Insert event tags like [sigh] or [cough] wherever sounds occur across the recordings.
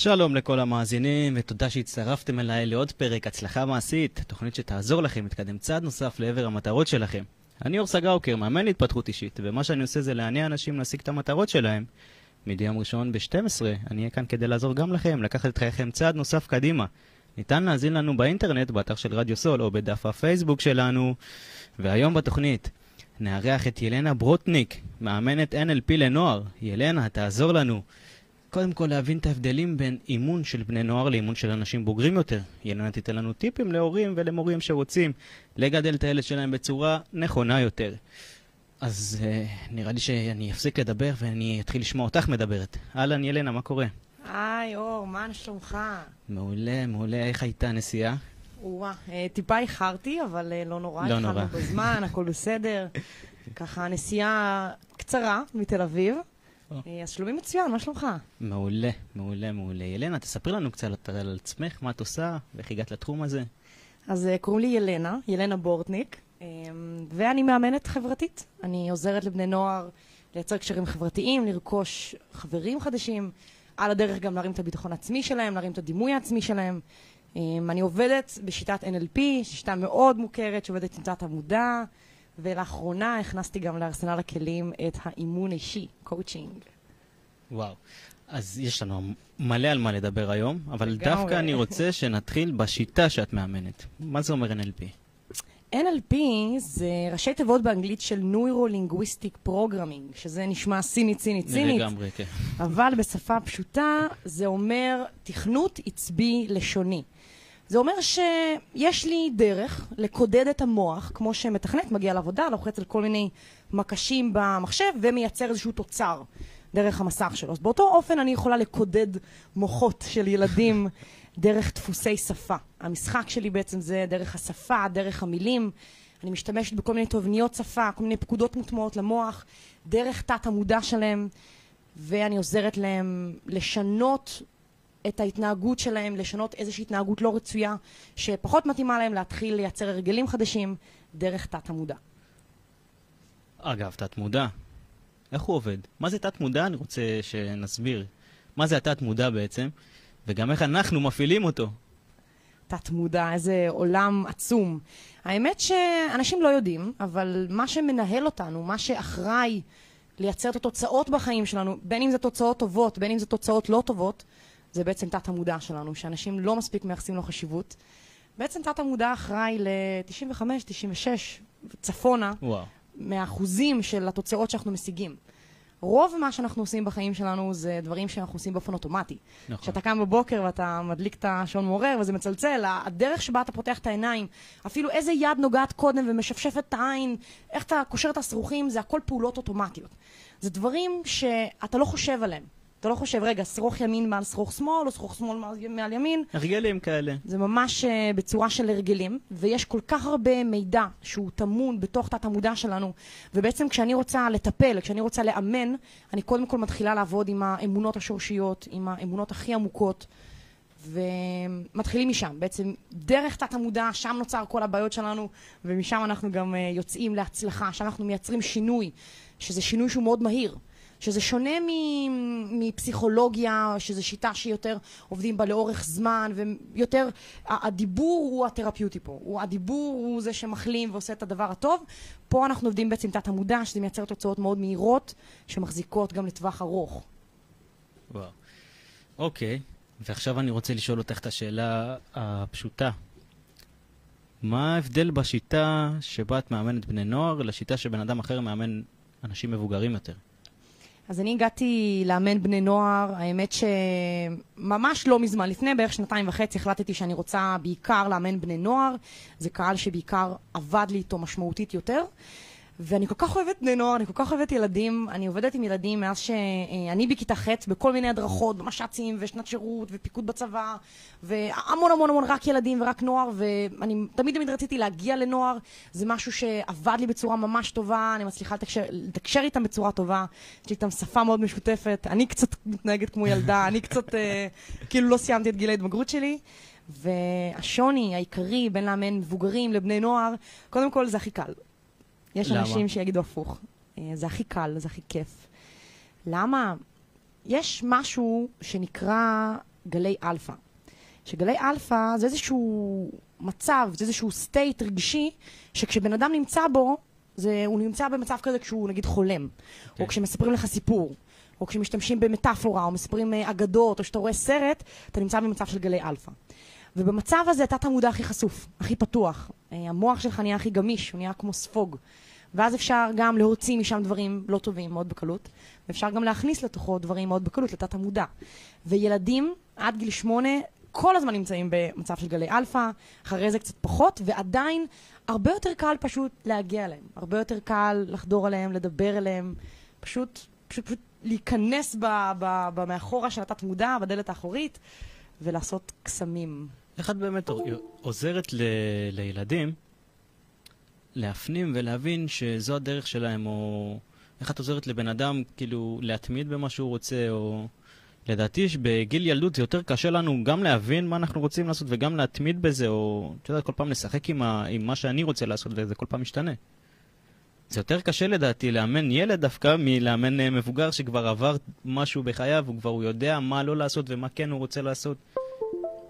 שלום לכל המאזינים, ותודה שהצטרפתם אליי לעוד פרק הצלחה מעשית, תוכנית שתעזור לכם להתקדם צעד נוסף לעבר המטרות שלכם. אני אור סגאוקר, מאמן להתפתחות אישית, ומה שאני עושה זה להניע אנשים להשיג את המטרות שלהם. מדי יום ראשון ב-12, אני אהיה כאן כדי לעזור גם לכם, לקחת את חייכם צעד נוסף קדימה. ניתן להאזין לנו באינטרנט, באתר של רדיו סול, או בדף הפייסבוק שלנו. והיום בתוכנית, נארח את ילנה ברוטניק, מאמנת NLP לנוער. ילנה, תעזור לנו. קודם כל להבין את ההבדלים בין אימון של בני נוער לאימון של אנשים בוגרים יותר. ילנה תיתן לנו טיפים להורים ולמורים שרוצים לגדל את הילד שלהם בצורה נכונה יותר. אז uh, נראה לי שאני אפסיק לדבר ואני אתחיל לשמוע אותך מדברת. אהלן, ילנה, מה קורה? היי, אור, מה שלומך? מעולה, מעולה. איך הייתה הנסיעה? וואה, אה, טיפה איחרתי, אבל אה, לא נורא, לא נורא. התחלנו בזמן, הכל בסדר. [laughs] ככה, נסיעה קצרה מתל אביב. או. אה, אז שלומי מצוין, מה שלומך? מעולה, מעולה, מעולה. ילנה, תספרי לנו קצת על עצמך, מה את עושה, ואיך הגעת לתחום הזה. אז אה, קוראים לי ילנה, ילנה בורטניק, אה, ואני מאמנת חברתית. אני עוזרת לבני נוער לייצר קשרים חברתיים, לרכוש חברים חדשים, על הדרך גם להרים את הביטחון העצמי שלהם, להרים את הדימוי העצמי שלהם. אה, אני עובדת בשיטת NLP, שיטה מאוד מוכרת שעובדת עם תת המודע, ולאחרונה הכנסתי גם לארסנל הכלים את האימון האישי, קואוצ'ינג. וואו. אז יש לנו מלא על מה לדבר היום, אבל. דווקא אני רוצה שנתחיל בשיטה שאת מאמנת. מה זה אומר NLP? NLP זה ראשי תיבות באנגלית של Neuro-Linguistic Programming, שזה נשמע סינית, סינית, סינית, לגמרי, כן. אבל בשפה פשוטה זה אומר תכנות עצבי לשוני. זה אומר שיש לי דרך לקודד את המוח, כמו שמתכנת מגיע לעבודה, לוחץ על כל מיני מקשים במחשב ומייצר איזשהו תוצר דרך המסך שלו. אז באותו אופן אני יכולה לקודד מוחות של ילדים [laughs] דרך דפוסי שפה. המשחק שלי בעצם זה דרך השפה, דרך המילים. אני משתמשת בכל מיני תובניות שפה, כל מיני פקודות מוטמעות למוח, דרך תת המודע שלהם, ואני עוזרת להם לשנות את ההתנהגות שלהם, לשנות איזושהי התנהגות לא רצויה, שפחות מתאימה להם להתחיל לייצר הרגלים חדשים דרך תת המודע. אגב, תת-מודע, איך הוא עובד? מה זה תת-מודע? אני רוצה שנסביר. מה זה התת-מודע בעצם, וגם איך אנחנו מפעילים אותו. תת מודע, איזה עולם עצום. האמת שאנשים לא יודעים, אבל מה שמנהל אותנו, מה שאחראי לייצר את התוצאות בחיים שלנו, בין אם זה תוצאות טובות, בין אם זה תוצאות לא טובות, זה בעצם תת המודע שלנו, שאנשים לא מספיק מייחסים לו חשיבות. בעצם תת המודע אחראי ל-95, 96, צפונה, וואו. מהאחוזים של התוצאות שאנחנו משיגים. רוב מה שאנחנו עושים בחיים שלנו זה דברים שאנחנו עושים באופן אוטומטי. נכון. כשאתה קם בבוקר ואתה מדליק את השעון מעורר וזה מצלצל, הדרך שבה אתה פותח את העיניים, אפילו איזה יד נוגעת קודם ומשפשפת את העין, איך אתה קושר את השרוכים, זה הכל פעולות אוטומטיות. זה דברים שאתה לא חושב עליהם. אתה לא חושב, רגע, שרוך ימין מעל שרוך שמאל, או שרוך שמאל מעל, ימין. הרגלים כאלה. זה ממש uh, בצורה של הרגלים, ויש כל כך הרבה מידע שהוא טמון בתוך תת המודע שלנו, ובעצם כשאני רוצה לטפל, כשאני רוצה לאמן, אני קודם כל מתחילה לעבוד עם האמונות השורשיות, עם האמונות הכי עמוקות, ומתחילים משם. בעצם דרך תת המודע, שם נוצר כל הבעיות שלנו, ומשם אנחנו גם uh, יוצאים להצלחה, שם אנחנו מייצרים שינוי, שזה שינוי שהוא מאוד מהיר. שזה שונה מפסיכולוגיה, שזו שיטה שיותר עובדים בה לאורך זמן, ויותר, הדיבור הוא התרפיוטי פה, הוא, הדיבור הוא זה שמחלים ועושה את הדבר הטוב. פה אנחנו עובדים בעצם תת המודע, שזה מייצר תוצאות מאוד מהירות, שמחזיקות גם לטווח ארוך. וואו. אוקיי, ועכשיו אני רוצה לשאול אותך את השאלה הפשוטה. מה ההבדל בשיטה שבה את מאמנת בני נוער לשיטה שבן אדם אחר מאמן אנשים מבוגרים יותר? אז אני הגעתי לאמן בני נוער, האמת שממש לא מזמן, לפני בערך שנתיים וחצי החלטתי שאני רוצה בעיקר לאמן בני נוער, זה קהל שבעיקר עבד לי איתו משמעותית יותר. ואני כל כך אוהבת בני נוער, אני כל כך אוהבת ילדים, אני עובדת עם ילדים מאז שאני בכיתה ח' בכל מיני הדרכות, במש"צים ושנת שירות ופיקוד בצבא, והמון המון המון רק ילדים ורק נוער, ואני תמיד תמיד רציתי להגיע לנוער, זה משהו שעבד לי בצורה ממש טובה, אני מצליחה לתקשר, לתקשר איתם בצורה טובה, יש לי איתם שפה מאוד משותפת, אני קצת מתנהגת כמו ילדה, [laughs] אני קצת אה, כאילו לא סיימתי את גיל ההתבגרות שלי. והשוני העיקרי בין לאמן מבוגרים לבני נוער, קודם כל זה הכי קל. יש למה? אנשים שיגידו הפוך. אה, זה הכי קל, זה הכי כיף. למה? יש משהו שנקרא גלי אלפא. שגלי אלפא זה איזשהו מצב, זה איזשהו state רגשי, שכשבן אדם נמצא בו, זה, הוא נמצא במצב כזה כשהוא נגיד חולם, okay. או כן. כשמספרים לך סיפור, או כשמשתמשים במטאפורה, או מספרים אה, אגדות, או שאתה רואה סרט, אתה נמצא במצב של גלי אלפא. ובמצב הזה התת מודע הכי חשוף, הכי פתוח. אה, המוח שלך נהיה הכי גמיש, הוא נהיה כמו ספוג. ואז אפשר גם להוציא משם דברים לא טובים מאוד בקלות, ואפשר גם להכניס לתוכו דברים מאוד בקלות, לתת המודע. וילדים עד גיל שמונה כל הזמן נמצאים במצב של גלי אלפא, אחרי זה קצת פחות, ועדיין הרבה יותר קל פשוט להגיע אליהם. הרבה יותר קל לחדור אליהם, לדבר אליהם, פשוט, פשוט, פשוט להיכנס ב, ב, ב, מאחורה של התת מודע, בדלת האחורית, ולעשות קסמים. איך את באמת עוזרת ל... לילדים להפנים ולהבין שזו הדרך שלהם, או איך את עוזרת לבן אדם כאילו להתמיד במה שהוא רוצה, או... לדעתי בגיל ילדות זה יותר קשה לנו גם להבין מה אנחנו רוצים לעשות וגם להתמיד בזה, או את יודעת, כל פעם לשחק עם, ה... עם מה שאני רוצה לעשות וזה כל פעם משתנה. זה יותר קשה לדעתי לאמן ילד דווקא מלאמן אה, מבוגר שכבר עבר משהו בחייו, הוא כבר יודע מה לא לעשות ומה כן הוא רוצה לעשות.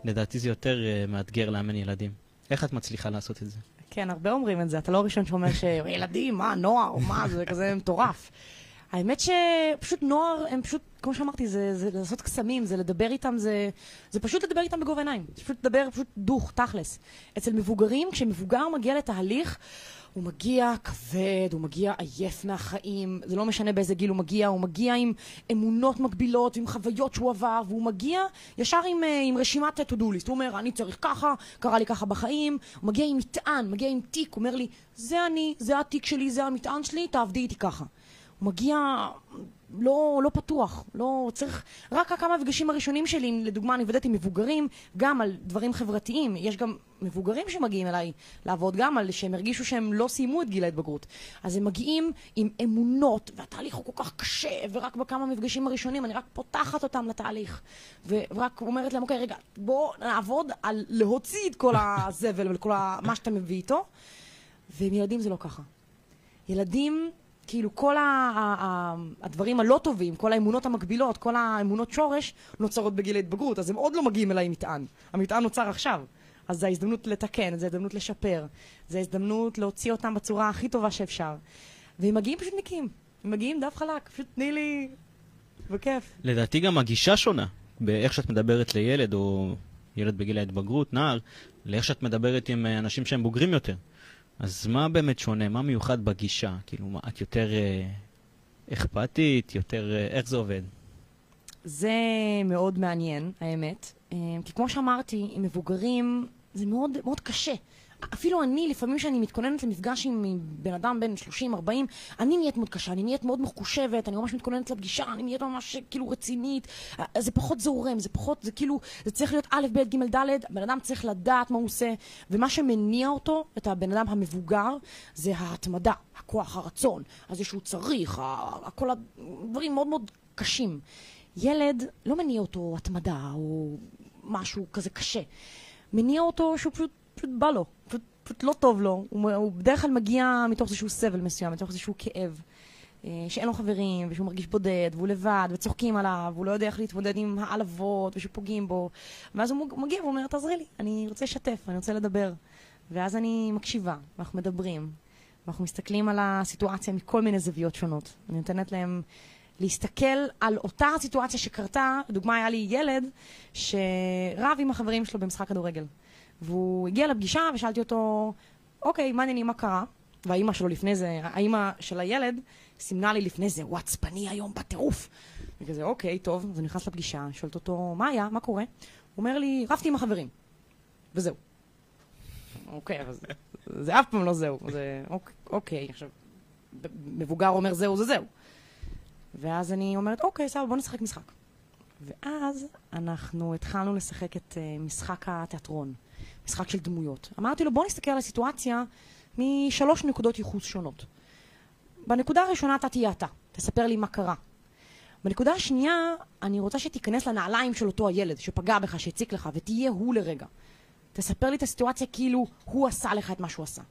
לדעתי זה יותר uh, מאתגר לאמן ילדים. איך את מצליחה לעשות את זה? כן, הרבה אומרים את זה. אתה לא הראשון שאומר שילדים, [laughs] מה, נוער, מה, זה כזה מטורף. האמת שפשוט נוער, הם פשוט, כמו שאמרתי, זה, זה לעשות קסמים, זה לדבר איתם, זה, זה פשוט לדבר איתם בגובה עיניים. זה פשוט לדבר, פשוט דוך, תכלס. אצל מבוגרים, כשמבוגר מגיע לתהליך, הוא מגיע כבד, הוא מגיע עייף מהחיים, זה לא משנה באיזה גיל הוא מגיע, הוא מגיע עם אמונות מגבילות, עם חוויות שהוא עבר, והוא מגיע ישר עם, אה, עם רשימת to-do list. הוא אומר, אני צריך ככה, קרה לי ככה בחיים, הוא מגיע עם מטען, מגיע עם תיק, הוא אומר לי, זה אני, זה התיק שלי, זה המטען שלי, תעבדי איתי ככה. הוא מגיע לא, לא פתוח, לא צריך... רק כמה מפגשים הראשונים שלי, לדוגמה, אני עובדת עם מבוגרים, גם על דברים חברתיים. יש גם מבוגרים שמגיעים אליי לעבוד גם על שהם הרגישו שהם לא סיימו את גיל ההתבגרות. אז הם מגיעים עם אמונות, והתהליך הוא כל כך קשה, ורק בכמה מפגשים הראשונים אני רק פותחת אותם לתהליך. ורק אומרת להם, אוקיי, רגע, בואו נעבוד על להוציא את כל הזבל וכל מה שאתה מביא איתו. ועם ילדים זה לא ככה. ילדים... כאילו כל ה- ה- ה- הדברים הלא טובים, כל האמונות המקבילות, כל האמונות שורש, נוצרות בגיל ההתבגרות, אז הם עוד לא מגיעים אליי עם מטען. המטען נוצר עכשיו. אז זו ההזדמנות לתקן, זו ההזדמנות לשפר, זו ההזדמנות להוציא אותם בצורה הכי טובה שאפשר. והם מגיעים פשוט נקיים. הם מגיעים דף חלק, פשוט תני לי... בכיף. לדעתי גם הגישה שונה, באיך שאת מדברת לילד, או ילד בגיל ההתבגרות, נער, לאיך שאת מדברת עם אנשים שהם בוגרים יותר. אז מה באמת שונה? מה מיוחד בגישה? כאילו, מה, את יותר אה, אכפתית? יותר... אה, איך זה עובד? זה מאוד מעניין, האמת. אה, כי כמו שאמרתי, עם מבוגרים זה מאוד, מאוד קשה. אפילו אני, לפעמים כשאני מתכוננת למפגש עם בן אדם בן 30-40, אני נהיית מאוד קשה, אני נהיית מאוד מחושבת, אני ממש מתכוננת לפגישה, אני נהיית ממש כאילו רצינית. זה פחות זורם, זה פחות, זה כאילו, זה צריך להיות א', ב', ג', ד', הבן אדם צריך לדעת מה הוא עושה, ומה שמניע אותו, את הבן אדם המבוגר, זה ההתמדה, הכוח, הרצון, הזה שהוא צריך, כל הדברים מאוד מאוד קשים. ילד, לא מניע אותו התמדה או משהו כזה קשה. מניע אותו שהוא פשוט פשוט בא לו, פשוט, פשוט לא טוב לו. הוא, הוא בדרך כלל מגיע מתוך איזשהו סבל מסוים, מתוך איזשהו כאב. אה, שאין לו חברים, ושהוא מרגיש בודד, והוא לבד, וצוחקים עליו, והוא לא יודע איך להתמודד עם העלבות, ושפוגעים בו. ואז הוא מגיע ואומר, תעזרי לי, אני רוצה לשתף, אני רוצה לדבר. ואז אני מקשיבה, ואנחנו מדברים, ואנחנו מסתכלים על הסיטואציה מכל מיני זוויות שונות. אני נותנת להם להסתכל על אותה הסיטואציה שקרתה, לדוגמה היה לי ילד שרב עם החברים שלו במשחק כדורגל. והוא הגיע לפגישה ושאלתי אותו, אוקיי, מה העניינים, מה קרה? והאימא שלו לפני זה, האימא של הילד, סימנה לי לפני זה, הוא עצבני היום בטירוף. וכזה, אוקיי, טוב, אז אני נכנס לפגישה, שואלת אותו, מה היה, מה קורה? הוא אומר לי, רבתי עם החברים. וזהו. אוקיי, אבל זה, זה אף פעם לא זהו. זה, אוקיי, עכשיו, מבוגר אומר זהו, זה זהו. ואז אני אומרת, אוקיי, סבבה, בוא נשחק משחק. ואז אנחנו התחלנו לשחק את uh, משחק התיאטרון. משחק של דמויות. אמרתי לו, בוא נסתכל על הסיטואציה משלוש נקודות ייחוס שונות. בנקודה הראשונה אתה תהיה אתה, תספר לי מה קרה. בנקודה השנייה, אני רוצה שתיכנס לנעליים של אותו הילד שפגע בך, שהציק לך, ותהיה הוא לרגע. תספר לי את הסיטואציה כאילו הוא עשה לך את מה שהוא עשה.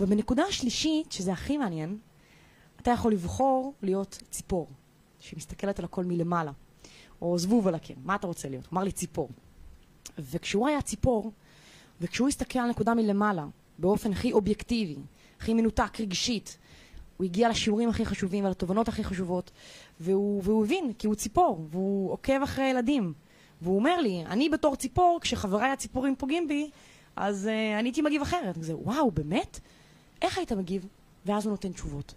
ובנקודה השלישית, שזה הכי מעניין, אתה יכול לבחור להיות ציפור, שמסתכלת על הכל מלמעלה. או זבוב על הקיר, מה אתה רוצה להיות? הוא אמר לי ציפור. וכשהוא היה ציפור, וכשהוא הסתכל על נקודה מלמעלה, באופן הכי אובייקטיבי, הכי מנותק רגשית, הוא הגיע לשיעורים הכי חשובים ולתובנות הכי חשובות, והוא, והוא הבין, כי הוא ציפור, והוא עוקב אחרי ילדים. והוא אומר לי, אני בתור ציפור, כשחבריי הציפורים פוגעים בי, אז uh, אני הייתי מגיב אחרת. וזה, וואו, באמת? איך היית מגיב? ואז הוא נותן תשובות.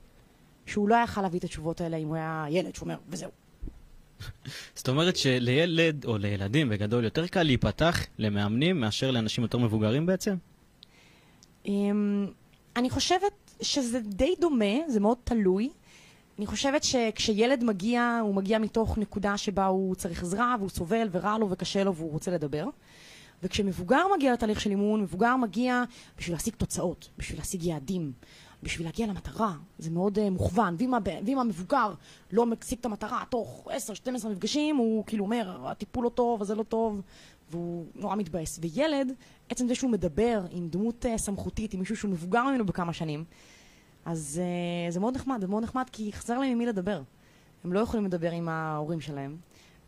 שהוא לא יכל להביא את התשובות האלה אם הוא היה ילד שאומר, וזהו. זאת אומרת שלילד, או לילדים בגדול, יותר קל להיפתח למאמנים מאשר לאנשים יותר מבוגרים בעצם? Um, אני חושבת שזה די דומה, זה מאוד תלוי. אני חושבת שכשילד מגיע, הוא מגיע מתוך נקודה שבה הוא צריך עזרה, והוא סובל, ורע לו וקשה לו, והוא רוצה לדבר. וכשמבוגר מגיע לתהליך של אימון, מבוגר מגיע בשביל להשיג תוצאות, בשביל להשיג יעדים, בשביל להגיע למטרה. זה מאוד uh, מוכוון. ואם. ואם המבוגר לא משיג את המטרה תוך 10-12 מפגשים, הוא כאילו אומר, הטיפול לא טוב, וזה לא טוב, והוא נורא מתבאס. וילד, עצם זה שהוא מדבר עם דמות uh, סמכותית, עם מישהו שהוא מבוגר ממנו בכמה שנים, אז uh, זה מאוד נחמד, זה מאוד נחמד כי חסר להם עם מי לדבר. הם לא יכולים לדבר עם ההורים שלהם.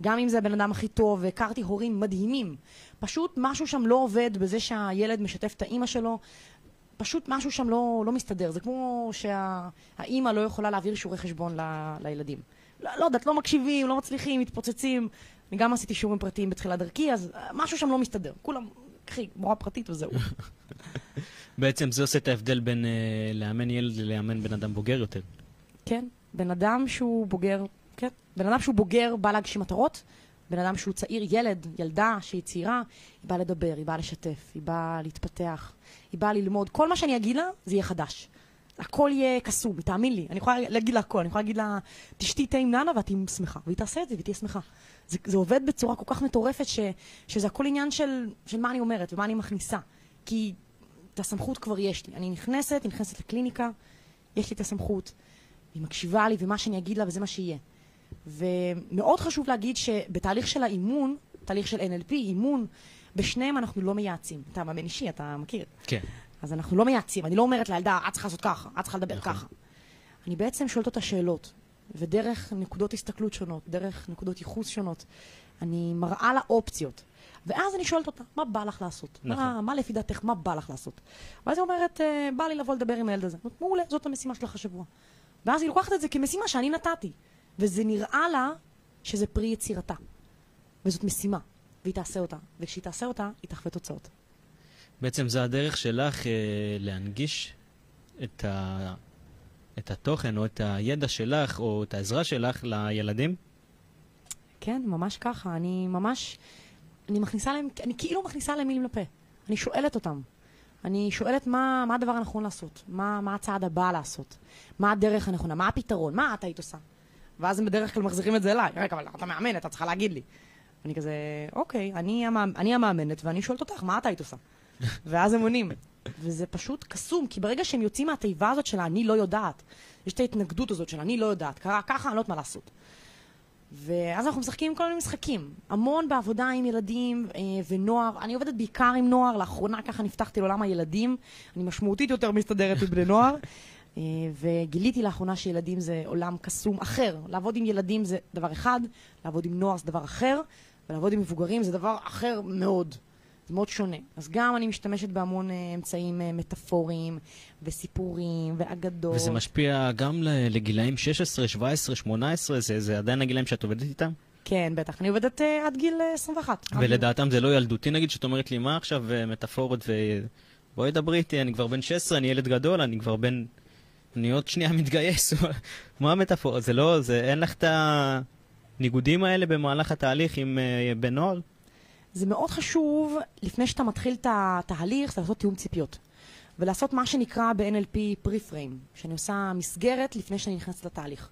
גם אם זה הבן אדם הכי טוב, והכרתי הורים מדהימים. פשוט משהו שם לא עובד בזה שהילד משתף את האימא שלו. פשוט משהו שם לא, לא מסתדר. זה כמו שהאימא שה, לא יכולה להעביר שיעורי חשבון ל, לילדים. לא, לא יודעת, לא מקשיבים, לא מצליחים, מתפוצצים. אני גם עשיתי שיעורים פרטיים בתחילת דרכי, אז משהו שם לא מסתדר. כולם, קחי, מורה פרטית וזהו. [laughs] בעצם זה עושה את ההבדל בין uh, לאמן ילד ללאמן בן אדם בוגר יותר. כן, בן אדם שהוא בוגר, כן, בן אדם שהוא בוגר בא להגשים מטרות, בן אדם שהוא צעיר, ילד, ילדה שהיא צעירה, היא באה לדבר, היא באה לשתף, היא באה להתפתח, היא באה ללמוד. כל מה שאני אגיד לה, זה יהיה חדש. הכל יהיה קסום, תאמין לי. אני יכולה להגיד לה הכל, אני יכולה להגיד לה, תשתי תה עם נאנה ואת תהיי שמחה. והיא תעשה את זה והיא תהיה שמחה. זה, זה עובד בצורה כל כך מטורפת, ש, שזה הכל עניין של, של מה אני אומרת ומה אני מכניסה. כי את הסמכות כבר יש לי. אני נכנסת, היא נכנסת לקליניקה, יש לי את הסמכות, היא מקשיבה לי, ומה שאני אגיד לה, וזה מה שיהיה. ומאוד חשוב להגיד שבתהליך של האימון, תהליך של NLP, אימון, בשניהם אנחנו לא מייעצים. אתה מאמן אישי, אתה מכיר. כן. אז אנחנו לא מייעצים. אני לא אומרת לילדה, את צריכה לעשות ככה, את צריכה לדבר נכון. ככה. אני בעצם שואלת אותה שאלות, ודרך נקודות הסתכלות שונות, דרך נקודות ייחוס שונות, אני מראה לה אופציות. ואז אני שואלת אותה, מה בא לך לעשות? נכון. מה, מה לפי דעתך, מה בא לך לעשות? ואז היא אומרת, אה, בא לי לבוא לדבר עם הילד הזה. מעולה, זאת המשימה שלך השבוע. ואז היא לוקחת את זה כמשימה שאני נתתי. וזה נראה לה שזה פרי יצירתה. וזאת משימה, והיא תעשה אותה. וכשהיא תעשה אותה, היא תחווה תוצאות. בעצם זה הדרך שלך אה, להנגיש את, ה, את התוכן או את הידע שלך או את העזרה שלך לילדים? כן, ממש ככה. אני ממש... אני מכניסה להם, אני כאילו מכניסה להם מילים לפה. אני שואלת אותם. אני שואלת מה, מה הדבר הנכון לעשות, מה, מה הצעד הבא לעשות, מה הדרך הנכונה, מה הפתרון, מה את היית עושה. ואז הם בדרך כלל מחזירים את זה אליי. רגע, אבל אתה מאמן, אתה צריכה להגיד לי. אני כזה, אוקיי, אני, המאמ... אני המאמנת ואני שואלת אותך, מה את היית עושה? ואז הם עונים. וזה פשוט קסום, כי ברגע שהם יוצאים מהתיבה הזאת של אני לא יודעת, יש את ההתנגדות הזאת של אני לא יודעת, קרה ככה, אני לא יודעת מה לעשות. ואז אנחנו משחקים עם כל מיני משחקים. המון בעבודה עם ילדים אה, ונוער. אני עובדת בעיקר עם נוער, לאחרונה ככה נפתחתי לעולם הילדים. אני משמעותית יותר מסתדרת עם בני נוער. אה, וגיליתי לאחרונה שילדים זה עולם קסום אחר. לעבוד עם ילדים זה דבר אחד, לעבוד עם נוער זה דבר אחר, ולעבוד עם מבוגרים זה דבר אחר מאוד. זה מאוד שונה. אז גם אני משתמשת בהמון uh, אמצעים uh, מטאפוריים וסיפורים ואגדות. וזה משפיע גם לגילאים 16, 17, 18, זה, זה עדיין הגילאים שאת עובדת איתם? כן, בטח. אני עובדת uh, עד גיל uh, 21. ולדעתם זה לא ילדותי נגיד, שאת אומרת לי, מה עכשיו מטאפורות ו... בואי דברי איתי, אני כבר בן 16, אני ילד גדול, אני כבר בן... אני עוד שנייה [laughs] מתגייס. מה המטאפורה? זה לא, זה, אין לך את הניגודים האלה במהלך התהליך עם uh, בן נוער? זה מאוד חשוב, לפני שאתה מתחיל את התהליך, זה לעשות תיאום ציפיות. ולעשות מה שנקרא ב-NLP pre-frame, שאני עושה מסגרת לפני שאני נכנסת לתהליך.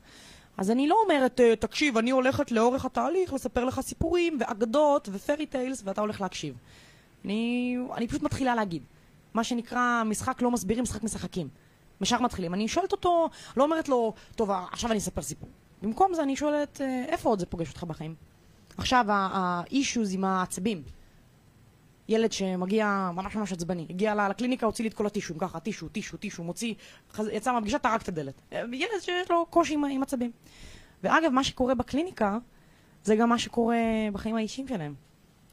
אז אני לא אומרת, אה, תקשיב, אני הולכת לאורך התהליך לספר לך סיפורים ואגדות ופרי טיילס ואתה הולך להקשיב. אני, אני פשוט מתחילה להגיד. מה שנקרא, משחק לא מסבירים, משחק משחקים. משך מתחילים. אני שואלת אותו, לא אומרת לו, טוב, עכשיו אני אספר סיפור. במקום זה אני שואלת, אה, איפה עוד זה פוגש אותך בחיים? עכשיו, האישוז עם העצבים. ילד שמגיע ממש ממש עצבני, הגיע לקליניקה, הוציא לי את כל הטישואים, ככה, טישו, טישו, טישו, מוציא, יצא מהפגישה, טרק את הדלת. ילד שיש לו קושי עם, עם עצבים. ואגב, מה שקורה בקליניקה, זה גם מה שקורה בחיים האישיים שלהם.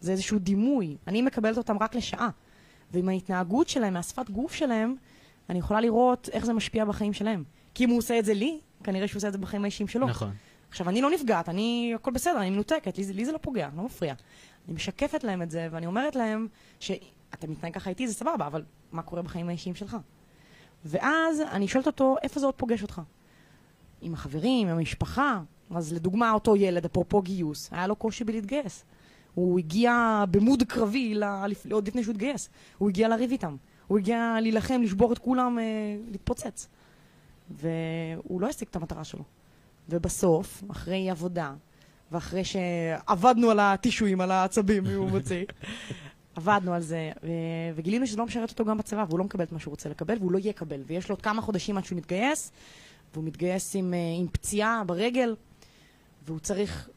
זה איזשהו דימוי. אני מקבלת אותם רק לשעה. ועם ההתנהגות שלהם, מהשפת גוף שלהם, אני יכולה לראות איך זה משפיע בחיים שלהם. כי אם הוא עושה את זה לי, כנראה שהוא עושה את זה בחיים האישיים שלו. נכון. עכשיו, אני לא נפגעת, אני, הכל בסדר, אני מנותקת, לי, זה- לי זה לא פוגע, לא מפריע. אני משקפת להם את זה, ואני אומרת להם שאתה מתנהג ככה איתי, זה סבבה, אבל מה קורה בחיים האישיים שלך? ואז אני שואלת אותו, איפה זה עוד פוגש אותך? עם החברים, עם המשפחה. אז לדוגמה, אותו ילד, אפרופו גיוס, היה לו קושי בלהתגייס. הוא הגיע במוד קרבי ל- עוד לפני שהוא התגייס. הוא הגיע לריב איתם. הוא הגיע להילחם, לשבור את כולם, אה, להתפוצץ. והוא לא השיג את המטרה שלו. ובסוף, אחרי עבודה, ואחרי שעבדנו על הטישואים, על העצבים, אם הוא מוציא, [laughs] עבדנו על זה, ו- וגילינו שזה לא משרת אותו גם בצבא, והוא לא מקבל את מה שהוא רוצה לקבל, והוא לא יקבל. ויש לו עוד כמה חודשים עד שהוא מתגייס, והוא מתגייס עם, אה, עם פציעה ברגל, והוא צריך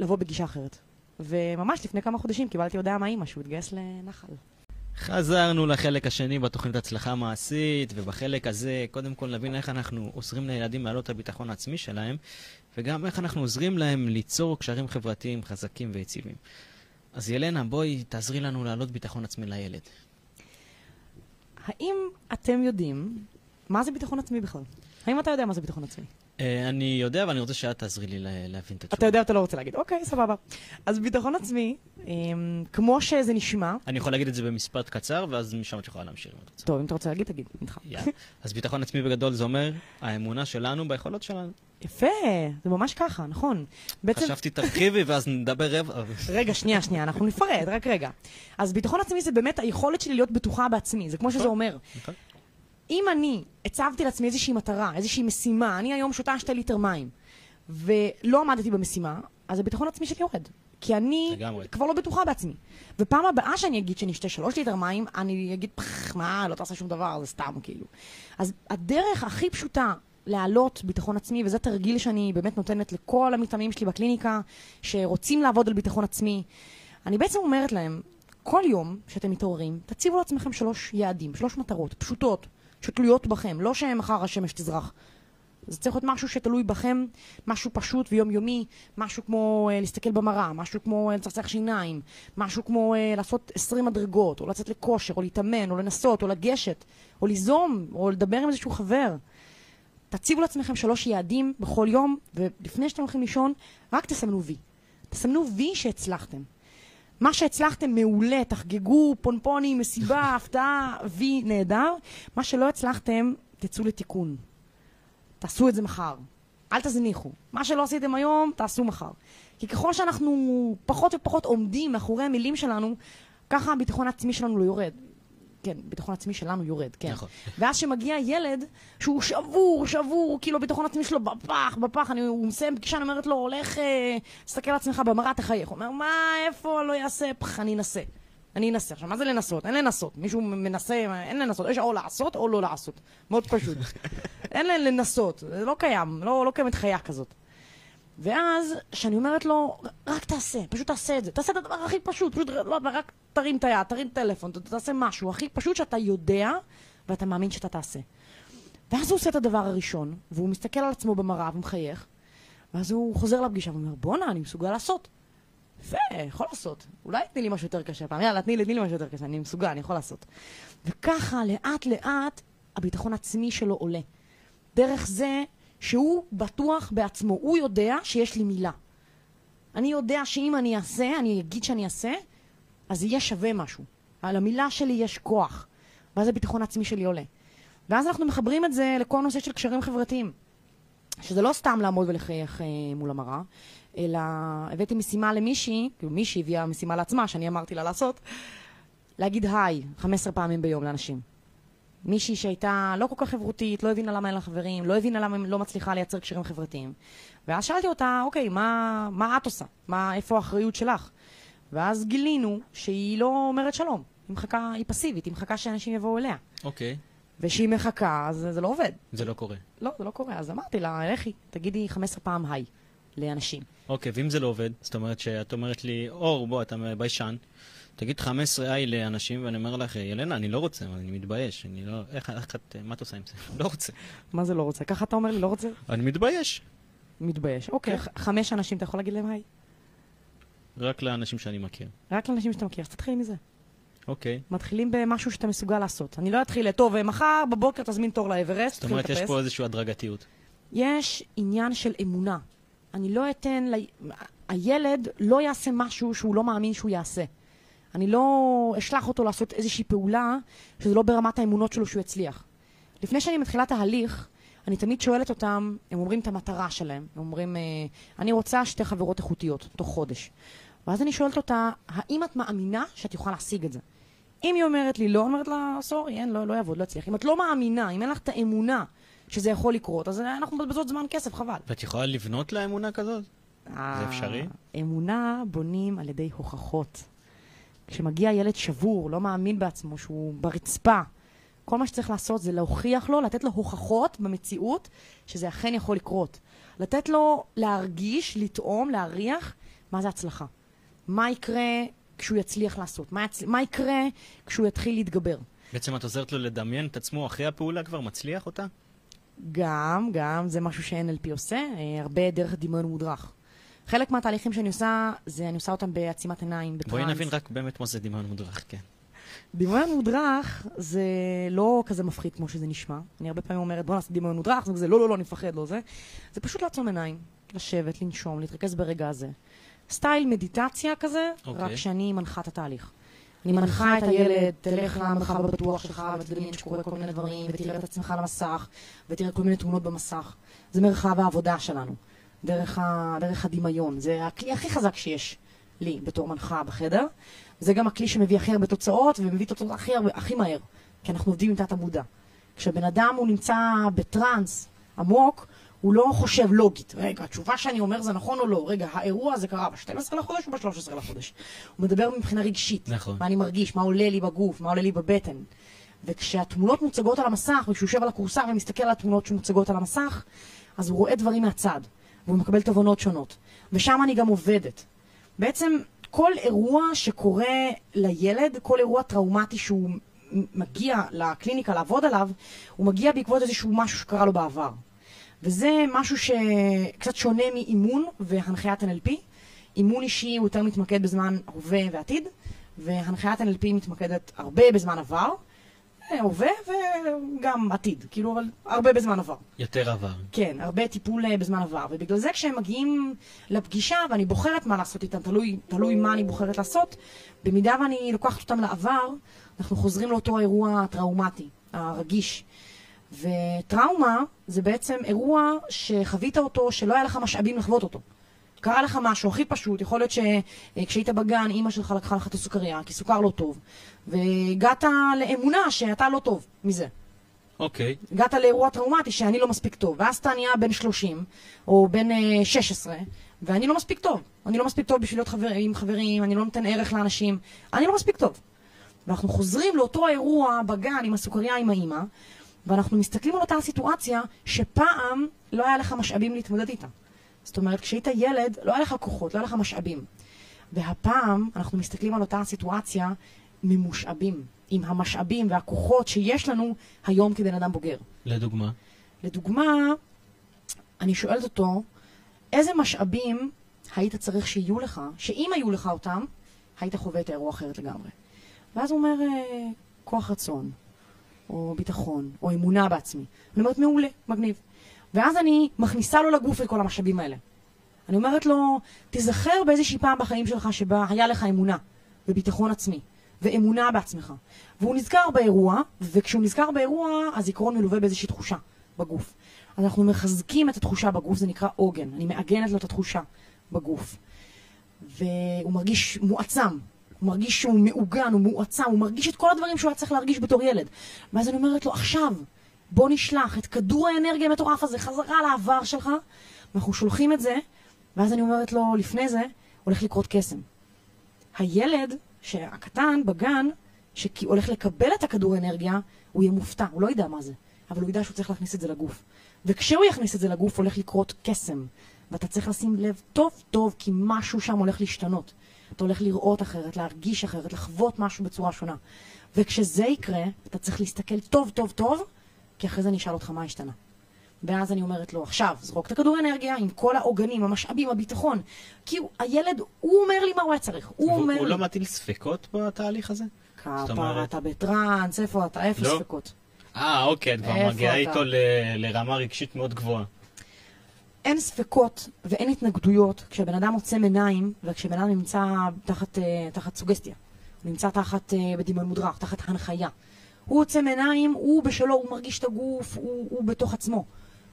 לבוא בגישה אחרת. וממש לפני כמה חודשים קיבלתי הודעה מהאימא שהוא התגייס לנחל. חזרנו לחלק השני בתוכנית הצלחה מעשית, ובחלק הזה קודם כל נבין איך אנחנו עוזרים לילדים להעלות את הביטחון העצמי שלהם, וגם איך אנחנו עוזרים להם ליצור קשרים חברתיים חזקים ויציבים. אז ילנה, בואי תעזרי לנו להעלות ביטחון עצמי לילד. האם אתם יודעים מה זה ביטחון עצמי בכלל? האם אתה יודע מה זה ביטחון עצמי? אה, אני יודע, אבל אני רוצה שאת תעזרי לי לה- להבין את התשובה. אתה יודע, אתה לא רוצה להגיד. אוקיי, סבבה. אז ביטחון עצמי, אמ, כמו שזה נשמע, אני יכול להגיד את זה במשפט קצר, ואז משם את יכולה להמשיך. טוב, אם אתה רוצה להגיד, תגיד, איתך. אז ביטחון עצמי בגדול זה אומר האמונה שלנו ביכולות שלנו. יפה, זה ממש ככה, נכון. בעצם, חשבתי תרחיבי ואז נדבר רבע. רגע, שנייה, שנייה, אנחנו נפרד, רק רגע. אז ביטחון עצמי זה באמת היכולת שלי להיות בטוחה בעצמי, זה כמו שזה אומר. אם אני הצבתי לעצמי איזושהי מטרה, איזושהי משימה, אני היום שותה שתי ליטר מים, ולא עמדתי במשימה, אז הביטחון העצמי שלי יורד. כי אני לגמרי. כבר לא בטוחה בעצמי. ופעם הבאה שאני אגיד שאני אשתה שלוש ליטר מים, אני אגיד, פח, מה, לא תעשה שום דבר, זה סתם, כאילו. אז הדרך הכי פשוטה להעלות ביטחון עצמי, וזה תרגיל שאני באמת נותנת לכל המתאמנים שלי בקליניקה, שרוצים לעבוד על ביטחון עצמי, אני בעצם אומרת להם, כל יום שאתם מתעוררים, תציבו לעצמכם שלוש יעדים, שלוש מטרות, פשוטות, שתלויות בכם, לא שמחר השמש תזרח. זה צריך להיות משהו שתלוי בכם, משהו פשוט ויומיומי, משהו כמו אה, להסתכל במראה, משהו כמו אה, לצחצח שיניים, משהו כמו אה, לעשות 20 מדרגות, או לצאת לכושר, או להתאמן, או לנסות, או לגשת, או ליזום, או לדבר עם איזשהו חבר. תציבו לעצמכם שלוש יעדים בכל יום, ולפני שאתם הולכים לישון, רק תסמנו וי. תסמנו וי שהצלחתם. מה שהצלחתם מעולה, תחגגו, פונפונים, מסיבה, [laughs] הפתעה, וי נהדר. מה שלא הצלחתם, תצאו לתיקון. תעשו את זה מחר. אל תזניחו. מה שלא עשיתם היום, תעשו מחר. כי ככל שאנחנו פחות ופחות עומדים מאחורי המילים שלנו, ככה הביטחון העצמי שלנו לא יורד. כן, ביטחון עצמי שלנו יורד, כן. נכון. ואז שמגיע ילד שהוא שבור, שבור, כאילו הביטחון העצמי שלו בפח, בפח, אני, הוא מסיים פגישה, אני אומרת לו, הולך, אה, תסתכל על עצמך במראה, תחייך. הוא אומר, מה, איפה, לא יעשה, פח, אני אנסה. אני אנסה. עכשיו, מה זה לנסות? אין לנסות. מישהו מנסה, אין לנסות. יש או לעשות או לא לעשות. מאוד פשוט. [laughs] אין לנסות. זה לא קיים. לא, לא קיימת חיה כזאת. ואז, כשאני אומרת לו, רק תעשה, פשוט תעשה את זה. תעשה את הדבר הכי פשוט, פשוט לא, רק תרים את היד, תרים טלפון, תעשה משהו הכי פשוט שאתה יודע ואתה מאמין שאתה תעשה. ואז הוא עושה את הדבר הראשון, והוא מסתכל על עצמו במראה ומחייך, ואז הוא חוזר לפגישה ואומר, בואנה, אני מסוגל לעשות. יפה, יכול לעשות. אולי תני לי משהו יותר קשה פעם. יאללה, תני לי, תני לי משהו יותר קשה, אני מסוגל, אני יכול לעשות. וככה, לאט לאט, הביטחון העצמי שלו עולה. דרך זה שהוא בטוח בעצמו, הוא יודע שיש לי מילה. אני יודע שאם אני אעשה, אני אגיד שאני אעשה, אז יהיה שווה משהו. על המילה שלי יש כוח. ואז הביטחון העצמי שלי עולה. ואז אנחנו מחברים את זה לכל נושא של קשרים חברתיים. שזה לא סתם לעמוד ולחייך אה, מול המראה, אלא הבאתי משימה למישהי, כאילו מישהי הביאה משימה לעצמה, שאני אמרתי לה לעשות, להגיד היי 15 פעמים ביום לאנשים. מישהי שהייתה לא כל כך חברותית, לא הבינה למה אין לה חברים, לא הבינה למה היא לא מצליחה לייצר קשרים חברתיים. ואז שאלתי אותה, אוקיי, מה, מה את עושה? מה, איפה האחריות שלך? ואז גילינו שהיא לא אומרת שלום. היא מחכה, היא פסיבית, היא מחכה שאנשים יבואו אליה. אוקיי, וכשהיא מחכה, אז זה לא עובד. זה לא קורה. לא, זה לא קורה. אז אמרתי לה, לכי, תגידי 15 פעם היי לאנשים. אוקיי, ואם זה לא עובד, זאת אומרת שאת אומרת לי, אור, בוא, אתה ביישן, תגיד 15 איי לאנשים, ואני אומר לך, ילנה, אני לא רוצה, אני מתבייש, אני לא... איך, איך את... מה את עושה עם זה? [laughs] לא רוצה. מה זה לא רוצה? ככה אתה אומר לי, לא רוצה? אני מתבייש. מתבייש. אוקיי, כן. חמש אנשים, אתה יכול להגיד להם היי? רק לאנשים שאני מכיר. רק לאנשים שאתה מכיר, אז תתחיל מזה. אוקיי. מתחילים במשהו שאתה מסוגל לעשות. אני לא אתחיל, טוב, מחר בבוקר תזמין תור לאברסט, זאת אומרת, יש. פה איזושהי הדרגתיות. יש עניין של אמונה. אני לא אתן, ל... הילד לא יעשה משהו שהוא לא מאמין שהוא יעשה. אני לא אשלח אותו לעשות איזושהי פעולה שזה לא ברמת האמונות שלו שהוא יצליח. לפני שאני מתחילה תהליך, אני תמיד שואלת אותם, הם אומרים את המטרה שלהם. הם אומרים, אה, אני רוצה שתי חברות איכותיות, תוך חודש. ואז אני שואלת אותה, האם את מאמינה שאת יכולה להשיג את זה? אם היא אומרת לי לא, אני אומרת לה, סורי, אין, לא, לא יעבוד, לא יצליח. אם את לא מאמינה, אם אין לך את האמונה שזה יכול לקרות, אז אנחנו מבזבזות זמן כסף, חבל. ואת יכולה לבנות לאמונה כזאת? זה אפשרי? אמונה בונים על ידי הוכחות. כשמגיע ילד שבור, לא מאמין בעצמו, שהוא ברצפה, כל מה שצריך לעשות זה להוכיח לו, לתת לו הוכחות במציאות שזה אכן יכול לקרות. לתת לו להרגיש, לטעום, להריח מה זה הצלחה. מה יקרה כשהוא יצליח לעשות? מה, יצ... מה יקרה כשהוא יתחיל להתגבר? בעצם את עוזרת לו לדמיין את עצמו אחרי הפעולה כבר, מצליח אותה? גם, גם, זה משהו ש-NLP עושה, אה, הרבה דרך דמיון מודרך. חלק מהתהליכים שאני עושה, זה אני עושה אותם בעצימת עיניים, בטראנס. בואי נבין רק באמת מה זה דמיון מודרך, כן. דמיון מודרך זה לא כזה מפחיד כמו שזה נשמע. אני הרבה פעמים אומרת, בוא נעשה דמיון מודרך, זה כזה, לא, לא, לא, נפחד, לא זה. זה פשוט לעצום עיניים, לשבת, לנשום, להתרכז ברגע הזה. סטייל מדיטציה כזה, אוקיי. רק שאני מנחה את התהליך. אני מנחה את הילד, תלך למרחב הבטוח שלך ותדמיין שקורה כל מיני דברים, ותראה את עצמך על המסך, ותראה כל מיני תמונות במסך. זה מרחב העבודה שלנו, דרך, ה, דרך הדמיון. זה הכלי הכי חזק שיש לי בתור מנחה בחדר. זה גם הכלי שמביא הכי הרבה תוצאות, ומביא תוצאות הכי, הרבה, הכי מהר, כי אנחנו עובדים עם תת המודע. כשבן אדם הוא נמצא בטראנס עמוק, הוא לא חושב לוגית. רגע, התשובה שאני אומר זה נכון או לא? רגע, האירוע הזה קרה ב-12 לחודש או ב-13 לחודש? הוא מדבר מבחינה רגשית. נכון. מה אני מרגיש, מה עולה לי בגוף, מה עולה לי בבטן. וכשהתמונות מוצגות על המסך, וכשהוא יושב על הכורסה ומסתכל על התמונות שמוצגות על המסך, אז הוא רואה דברים מהצד, והוא מקבל תובנות שונות. ושם אני גם עובדת. בעצם כל אירוע שקורה לילד, כל אירוע טראומטי שהוא מגיע לקליניקה לעבוד עליו, הוא מגיע בעקבות איזשהו משהו שקרה לו בעבר. וזה משהו שקצת שונה מאימון והנחיית NLP. אימון אישי הוא יותר מתמקד בזמן הווה ועתיד, והנחיית NLP מתמקדת הרבה בזמן עבר, הווה וגם עתיד, כאילו, אבל הרבה בזמן עבר. יותר עבר. כן, הרבה טיפול אה, בזמן עבר, ובגלל זה כשהם מגיעים לפגישה ואני בוחרת מה לעשות איתם, תלוי, תלוי מה אני בוחרת לעשות, במידה ואני לוקחת אותם לעבר, אנחנו חוזרים לאותו אירוע טראומטי, הרגיש. וטראומה זה בעצם אירוע שחווית אותו, שלא היה לך משאבים לחוות אותו. קרה לך משהו הכי פשוט, יכול להיות שכשהיית בגן, אימא שלך לקחה לך את הסוכריה, כי סוכר לא טוב, והגעת לאמונה שאתה לא טוב מזה. אוקיי. הגעת לאירוע טראומטי שאני לא מספיק טוב, ואז אתה נהיה בן 30, או בן אה, 16, ואני לא מספיק טוב. אני לא מספיק טוב בשביל להיות חבר, עם חברים, אני לא נותן ערך לאנשים, אני לא מספיק טוב. ואנחנו חוזרים לאותו אירוע בגן עם הסוכריה עם האימא, ואנחנו מסתכלים על אותה סיטואציה שפעם לא היה לך משאבים להתמודד איתה. זאת אומרת, כשהיית ילד, לא היה לך כוחות, לא היה לך משאבים. והפעם אנחנו מסתכלים על אותה סיטואציה ממושאבים, עם המשאבים והכוחות שיש לנו היום כבן אדם בוגר. לדוגמה. לדוגמה, אני שואלת אותו, איזה משאבים היית צריך שיהיו לך, שאם היו לך אותם, היית חווה את האירוע אחרת לגמרי. ואז הוא אומר, אה, כוח רצון, או ביטחון, או אמונה בעצמי. אני אומרת, מעולה, מגניב. ואז אני מכניסה לו לגוף את כל המשאבים האלה. אני אומרת לו, תיזכר באיזושהי פעם בחיים שלך שבה היה לך אמונה וביטחון עצמי ואמונה בעצמך. והוא נזכר באירוע, וכשהוא נזכר באירוע, הזיכרון מלווה באיזושהי תחושה בגוף. אז אנחנו מחזקים את התחושה בגוף, זה נקרא עוגן. אני מעגנת לו את התחושה בגוף. והוא מרגיש מועצם, הוא מרגיש שהוא מעוגן, הוא מועצם, הוא מרגיש את כל הדברים שהוא היה צריך להרגיש בתור ילד. ואז אני אומרת לו, עכשיו, בוא נשלח את כדור האנרגיה המטורף הזה חזרה לעבר שלך, ואנחנו שולחים את זה, ואז אני אומרת לו, לפני זה, הולך לקרות קסם. הילד, הקטן, בגן, שהולך לקבל את הכדור אנרגיה, הוא יהיה מופתע, הוא לא ידע מה זה, אבל הוא ידע שהוא צריך להכניס את זה לגוף. וכשהוא יכניס את זה לגוף, הולך לקרות קסם. ואתה צריך לשים לב טוב טוב, כי משהו שם הולך להשתנות. אתה הולך לראות אחרת, להרגיש אחרת, לחוות משהו בצורה שונה. וכשזה יקרה, אתה צריך להסתכל טוב טוב טוב, כי אחרי זה אני אשאל אותך מה השתנה. ואז אני אומרת לו, עכשיו, זרוק את הכדור אנרגיה עם כל העוגנים, המשאבים, הביטחון. כי הוא, הילד, הוא אומר לי מה הוא היה צריך. הוא אומר הוא לי, לא מטיל ספקות בתהליך הזה? כפרה, אתה בטראנס, איפה אתה? אפס לא. ספקות. אה, אוקיי, את כבר מגיעה? איתו ל- לרמה רגשית מאוד גבוהה. אין ספקות ואין התנגדויות כשבן אדם עוצם עיניים וכשבן אדם נמצא תחת, אה, תחת סוגסטיה. נמצא תחת אה, בדמיון מודרך, תחת הנחיה. הוא עוצם עיניים, הוא בשלו, הוא מרגיש את הגוף, הוא, הוא בתוך עצמו.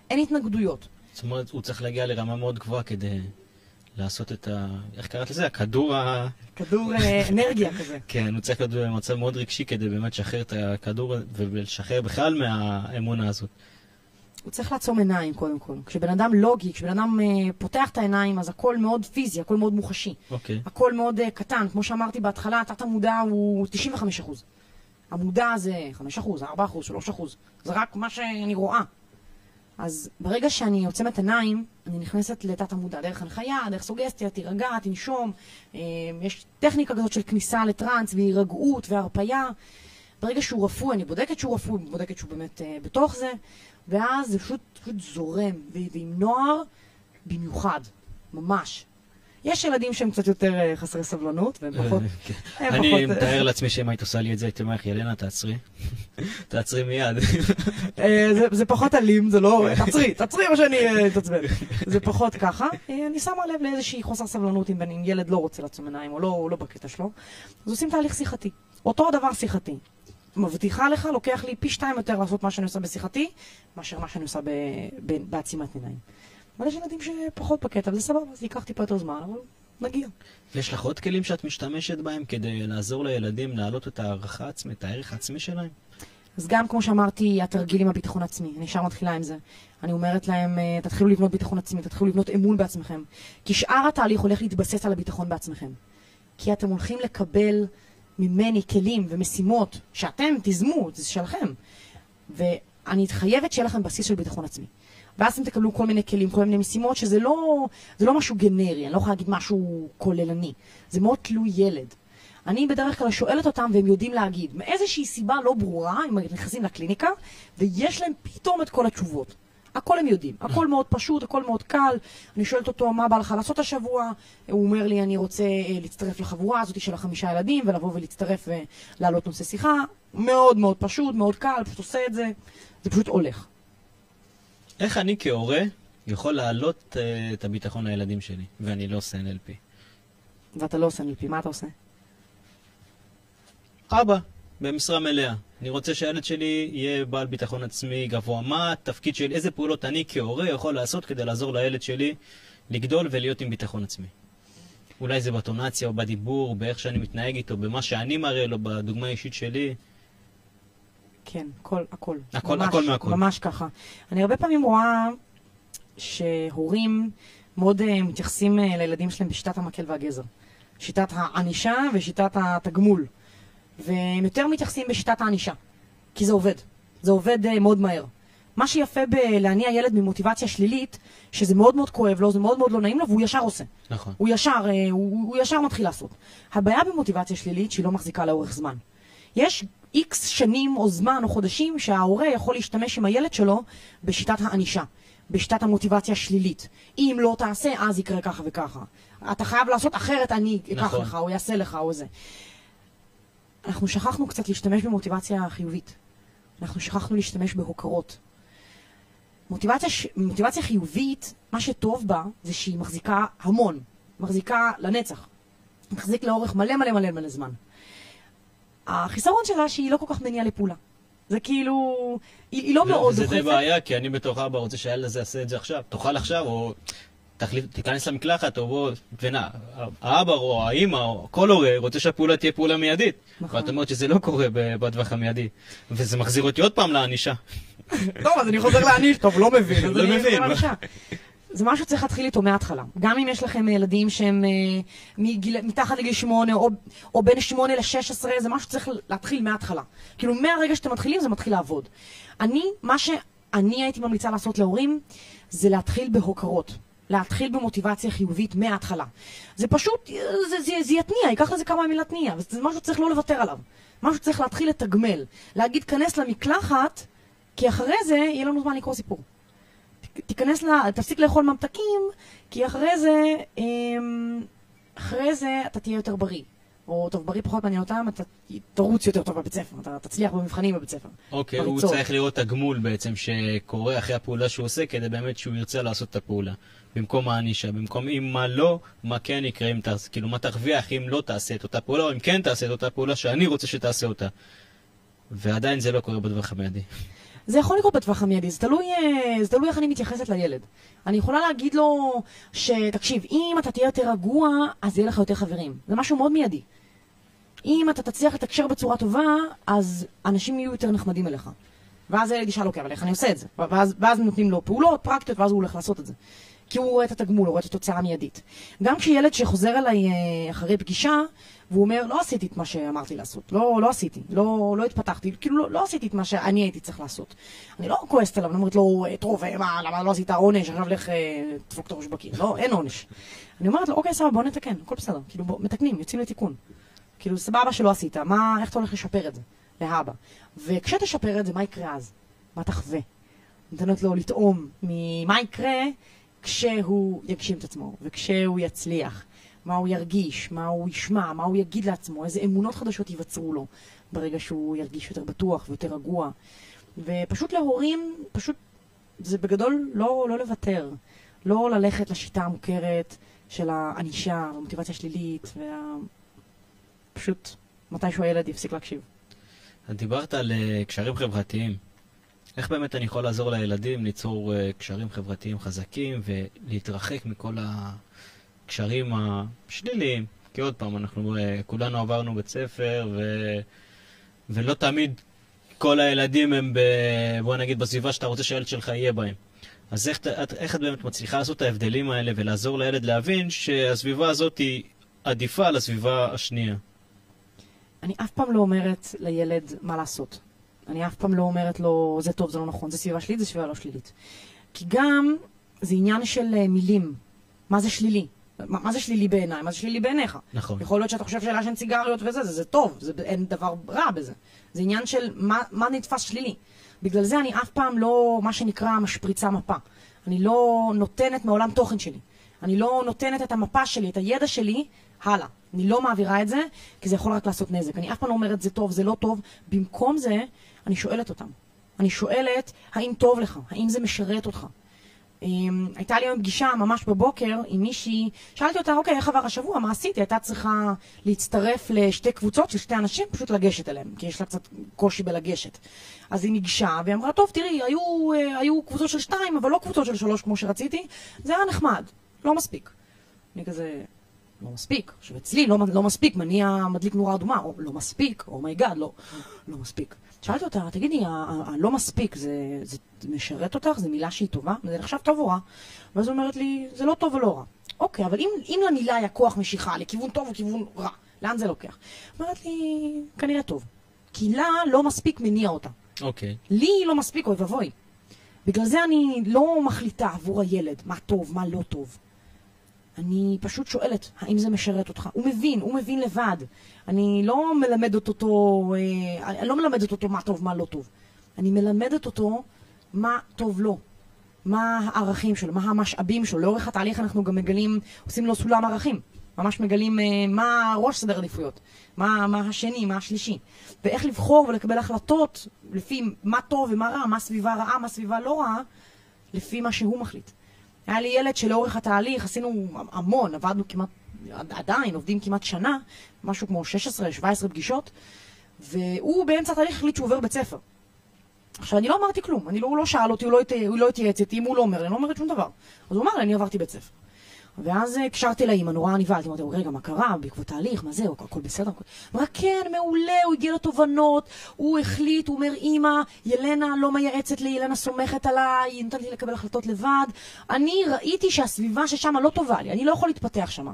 אין התנגדויות. זאת אומרת, הוא צריך להגיע לרמה מאוד גבוהה כדי לעשות את ה... איך קראת לזה? הכדור ה... כדור אה, אנרגיה כזה. [laughs] כן, הוא צריך להיות במצב מאוד רגשי כדי באמת לשחרר את הכדור ולשחרר בכלל מהאמונה הזאת. הוא צריך לעצום עיניים קודם כל. כשבן אדם לוגי, כשבן אדם אה, פותח את העיניים, אז הכל מאוד פיזי, הכל מאוד מוחשי. אוקיי. הכל מאוד uh, קטן, כמו שאמרתי בהתחלה, התת המודע הוא 95 אחוז. המודע זה 5 אחוז, 4 אחוז, 3 אחוז. זה רק מה שאני רואה. אז ברגע שאני עוצמת עיניים, אני נכנסת לתת המודע, דרך הנחיה, דרך סוגסטיה, תירגע, תנשום. אה, יש טכניקה כזאת של כניסה לטראנס והירגעות והרפייה. ברגע שהוא רפוי, אני בודקת שהוא רפוי, בודקת שהוא באמת אה, בתוך זה, ואז זה פשוט, פשוט זורם, ועם נוער במיוחד, ממש. יש ילדים שהם קצת יותר אה, חסרי סבלנות, והם פחות... כן. אני אה, מתאר לעצמי שאם היית עושה לי את זה, הייתי אומר לך, ילנה, תעצרי. [laughs] תעצרי מיד. [laughs] אה, זה, פחות אלים, זה לא... תעצרי, תעצרי מה שאני אה, אתעצבן. [laughs] זה פחות ככה. אה, אני שמה לב לאיזושהי חוסר סבלנות אם, ילד לא רוצה לעצום עיניים או לא, לא בקטע שלו. אז עושים תהליך שיחתי. אותו הדבר שיחתי. מבטיחה לך, לוקח לי פי שתיים יותר לעשות מה שאני עושה בשיחתי, מאשר מה שאני עושה בעצימת עיניים. אבל יש ילדים שפחות בקטע, וזה סבבה, זה ייקח טיפה יותר זמן, אבל נגיע. יש לך עוד כלים שאת משתמשת בהם כדי לעזור לילדים להעלות את הערכה העצמית, את הערך העצמי שלהם? אז גם, כמו שאמרתי, התרגיל עם הביטחון עצמי. אני ישר מתחילה עם זה. אני אומרת להם, אה, תתחילו לבנות ביטחון עצמי, תתחילו לבנות אמון בעצמכם. כי שאר התהליך הולך להתבסס על הביטחון בעצמכם. כי אתם הולכים לקבל ממני כלים ומשימות שאתם תיזמו, זה שלכם. ואני חייבת שיהיה לכם בסיס של ביטחון עצמי. ואז אתם תקבלו כל מיני כלים, כל מיני משימות, שזה לא, לא משהו גנרי, אני לא יכולה להגיד משהו כוללני. זה מאוד תלוי ילד. אני בדרך כלל שואלת אותם והם יודעים להגיד. מאיזושהי סיבה לא ברורה, הם נכנסים לקליניקה, ויש להם פתאום את כל התשובות. הכל הם יודעים, הכל מאוד פשוט, הכל מאוד קל. אני שואלת אותו, מה בא לך לעשות השבוע? הוא אומר לי, אני רוצה אה, להצטרף לחבורה הזאת של החמישה ילדים, ולבוא ולהצטרף ולהעלות נושא שיחה. מאוד מאוד פשוט, מאוד קל, פשוט עושה את זה. זה פשוט הולך. איך אני כהורה יכול להעלות אה, את הביטחון לילדים שלי, ואני לא עושה NLP? ואתה לא עושה NLP, מה אתה עושה? אבא, במשרה מלאה. אני רוצה שהילד שלי יהיה בעל ביטחון עצמי גבוה. מה התפקיד שלי, איזה פעולות אני כהורה יכול לעשות כדי לעזור לילד שלי לגדול ולהיות עם ביטחון עצמי? אולי זה בטונציה או בדיבור, באיך שאני מתנהג איתו, במה שאני מראה לו, בדוגמה האישית שלי. כן, הכל, הכל. הכל- ממש, הכל מהכל. ממש ככה. אני הרבה פעמים רואה שהורים מאוד uh, מתייחסים uh, לילדים שלהם בשיטת המקל והגזר. שיטת הענישה ושיטת התגמול. והם יותר מתייחסים בשיטת הענישה. כי זה עובד. זה עובד uh, מאוד מהר. מה שיפה בלהניע ילד ממוטיבציה שלילית, שזה מאוד מאוד כואב לו, זה מאוד מאוד לא נעים לו, והוא ישר עושה. נכון. הוא ישר, הוא, הוא ישר מתחיל לעשות. הבעיה במוטיבציה שלילית שהיא לא מחזיקה לאורך זמן. יש איקס שנים או זמן או חודשים שההורה יכול להשתמש עם הילד שלו בשיטת הענישה, בשיטת המוטיבציה השלילית. אם לא תעשה, אז יקרה ככה וככה. אתה חייב לעשות אחרת, אני אקח נכון. לך, או אעשה לך, או זה. אנחנו שכחנו קצת להשתמש במוטיבציה חיובית. אנחנו שכחנו להשתמש בהוקרות. מוטיבציה, ש... מוטיבציה חיובית, מה שטוב בה זה שהיא מחזיקה המון, מחזיקה לנצח, מחזיק לאורך מלא מלא מלא מלא זמן. החיסרון שלה שהיא לא כל כך מניעה לפעולה. זה כאילו, היא, היא לא מאוד זה דוחפת. די בעיה, כי אני בתור אבא רוצה שהילד הזה יעשה את זה עכשיו. תאכל עכשיו, או תחליט, תיכנס למקלחת, או בוא, ונע. האבא או האימא, או כל הורה, רוצה שהפעולה תהיה פעולה מיידית. נכון. ואת אומרת שזה לא קורה בטווח המיידי. וזה מחזיר אותי עוד פעם לענישה. [laughs] טוב, אז אני חוזר להעניש, טוב, לא מבין, לא מבין. זה משהו שצריך להתחיל איתו מההתחלה. גם אם יש לכם ילדים שהם אה, מגיל, מתחת לגיל 8 או, או בין 8 ל-16, זה משהו שצריך להתחיל מההתחלה. כאילו, מהרגע שאתם מתחילים זה מתחיל לעבוד. אני, מה שאני הייתי ממליצה לעשות להורים, זה להתחיל בהוקרות. להתחיל במוטיבציה חיובית מההתחלה. זה פשוט, זה, זה, זה יתניע, ייקח לזה כמה ימים להתניע, וזה משהו שצריך לא לוותר עליו. משהו שצריך להתחיל לתגמל. להגיד, כנס למקלחת, כי אחרי זה יהיה לנו זמן לקרוא סיפור. תיכנס ל... תפסיק לאכול ממתקים, כי אחרי זה, אמ, אחרי זה אתה תהיה יותר בריא. או טוב, בריא פחות מעניין אותם, אתה תרוץ יותר טוב בבית ספר, אתה תצליח במבחנים בבית ספר. אוקיי, הוא בריצות. צריך לראות הגמול בעצם שקורה אחרי הפעולה שהוא עושה, כדי באמת שהוא ירצה לעשות את הפעולה. במקום הענישה, במקום אם מה לא, מה כן יקרה אם תעשה, כאילו מה תרוויח אם לא תעשה את אותה פעולה, או אם כן תעשה את אותה פעולה שאני רוצה שתעשה אותה. ועדיין זה לא קורה בטווח המיידי. זה יכול לקרות בטווח המיידי, זה תלוי, אה, זה תלוי איך אני מתייחסת לילד. אני יכולה להגיד לו שתקשיב, אם אתה תהיה יותר רגוע, אז יהיה לך יותר חברים. זה משהו מאוד מיידי. אם אתה תצליח לתקשר בצורה טובה, אז אנשים יהיו יותר נחמדים אליך. ואז הילד ישאל, אוקיי, אבל איך אני עושה את זה? ואז, ואז נותנים לו פעולות פרקטיות, ואז הוא הולך לעשות את זה. כי הוא רואה את התגמול, הוא רואה את התוצאה המיידית. גם כשילד שחוזר אליי אה, אחרי פגישה, והוא אומר, לא עשיתי את מה שאמרתי לעשות, לא, לא עשיתי, לא, לא התפתחתי, כאילו לא, לא עשיתי את מה שאני הייתי צריך לעשות. אני לא כועסת עליו, אני אומרת לו, "אה, טוב, מה, למה לא עשית עונש, עכשיו לך אה, תדפוק את הראש בקיר. לא, אין עונש. אני אומרת לו, אוקיי, סבבה, בוא נתקן, הכל בסדר. כאילו, בוא, מתקנים, יוצאים לתיקון. כאילו, סבבה שלא עשית, מה, איך אתה הולך לשפר את זה להבא? וכשתשפר את זה, מה יקרה אז? מה תחווה? נותנת לו לטעום ממה יקרה כשהוא יגשים את עצמו, וכשהוא יצליח, מה הוא ירגיש, מה הוא ישמע, מה הוא יגיד לעצמו, איזה אמונות חדשות ייווצרו לו ברגע שהוא ירגיש יותר בטוח ויותר רגוע. ופשוט להורים, פשוט, זה בגדול לא, לא לוותר, לא ללכת לשיטה המוכרת של הענישה, המוטיבציה השלילית, וה... פשוט מתישהו הילד יפסיק להקשיב. את דיברת על אה, קשרים חברתיים. איך באמת אני יכול לעזור לילדים ליצור אה, קשרים חברתיים חזקים ולהתרחק מכל הקשרים השליליים? כי עוד פעם, אנחנו אה, כולנו עברנו בית ספר, ו... ולא תמיד כל הילדים הם, ב... בוא נגיד, בסביבה שאתה רוצה שהילד שלך יהיה בהם. אז איך, איך את באמת מצליחה לעשות את ההבדלים האלה ולעזור לילד להבין שהסביבה הזאת היא עדיפה על הסביבה השנייה? אני אף פעם לא אומרת לילד מה לעשות. אני אף פעם לא אומרת לו, זה טוב, זה לא נכון, זה סביבה שלילית, זה סביבה לא שלילית. כי גם זה עניין של אה, מילים. מה זה שלילי? מה, מה זה שלילי בעיניי? מה זה שלילי בעיניך? נכון. יכול להיות שאתה חושב שלעשן סיגריות וזה, זה, זה טוב, זה, אין דבר רע בזה. זה עניין של מה, מה נתפס שלילי. בגלל זה אני אף פעם לא, מה שנקרא, משפריצה מפה. אני לא נותנת מעולם תוכן שלי. אני לא נותנת את המפה שלי, את הידע שלי, הלאה. אני לא מעבירה את זה, כי זה יכול רק לעשות נזק. אני אף פעם לא אומרת זה טוב, זה לא טוב. במקום זה, אני שואלת אותם. אני שואלת, האם טוב לך? האם זה משרת אותך? אמ, הייתה לי היום פגישה ממש בבוקר עם מישהי, שאלתי אותה, אוקיי, איך עבר השבוע, מה עשיתי? הייתה צריכה להצטרף לשתי קבוצות של שתי אנשים, פשוט לגשת אליהם, כי יש לה קצת קושי בלגשת. אז היא ניגשה, והיא אמרה, טוב, תראי, היו, אה, היו קבוצות של שתיים, אבל לא קבוצות של שלוש כמו שרציתי, זה היה נחמד, לא מספיק. אני כזה, לא מספיק. עכשיו, אצלי לא, לא מספיק, מניע מדליק נורה אדומה, או לא מספיק, oh my God, לא, לא מספיק. שאלתי אותה, תגידי, הלא מספיק, זה, זה משרת אותך? זו מילה שהיא טובה? זה נחשב טוב או רע? ואז היא אומרת לי, זה לא טוב ולא רע. אוקיי, אבל אם, אם למילה היה כוח משיכה לכיוון טוב וכיוון רע, לאן זה לוקח? אומרת לי, כנראה טוב. כי לה לא מספיק מניע אותה. אוקיי. לי לא מספיק, אוי ואבוי. בגלל זה אני לא מחליטה עבור הילד מה טוב, מה לא טוב. אני פשוט שואלת, האם זה משרת אותך? הוא מבין, הוא מבין לבד. אני לא מלמדת אותו, אה, אני לא מלמדת אותו מה טוב, מה לא טוב. אני מלמדת אותו מה טוב לו. מה הערכים שלו, מה המשאבים שלו. לאורך התהליך אנחנו גם מגלים, עושים לו סולם ערכים. ממש מגלים אה, מה ראש סדר עדיפויות, מה, מה השני, מה השלישי. ואיך לבחור ולקבל החלטות לפי מה טוב ומה רע, מה סביבה רעה, מה סביבה לא רעה, לפי מה שהוא מחליט. היה לי ילד שלאורך התהליך עשינו המון, עבדנו כמעט, עדיין עובדים כמעט שנה, משהו כמו 16-17 פגישות, והוא באמצע התהליך החליט שהוא עובר בית ספר. עכשיו, אני לא אמרתי כלום, אני לא, הוא לא שאל אותי, הוא לא, לא התייעץ איתי, אם הוא לא אומר אני לא אומרת שום דבר. אז הוא אמר לי, אני עברתי בית ספר. ואז אה, הקשרתי לאימא, נורא נבהלתי, אמרתי רגע, מה קרה? בעקבות תהליך, מה זה? הכל בסדר? הכל-" אמרה, כן, מעולה, הוא הגיע לתובנות, הוא החליט, הוא אומר, אימא, ילנה לא מייעצת לי, ילנה סומכת עליי, היא נותנת לי לקבל החלטות לבד. אני ראיתי שהסביבה ששם לא טובה לי, אני לא יכול להתפתח שם.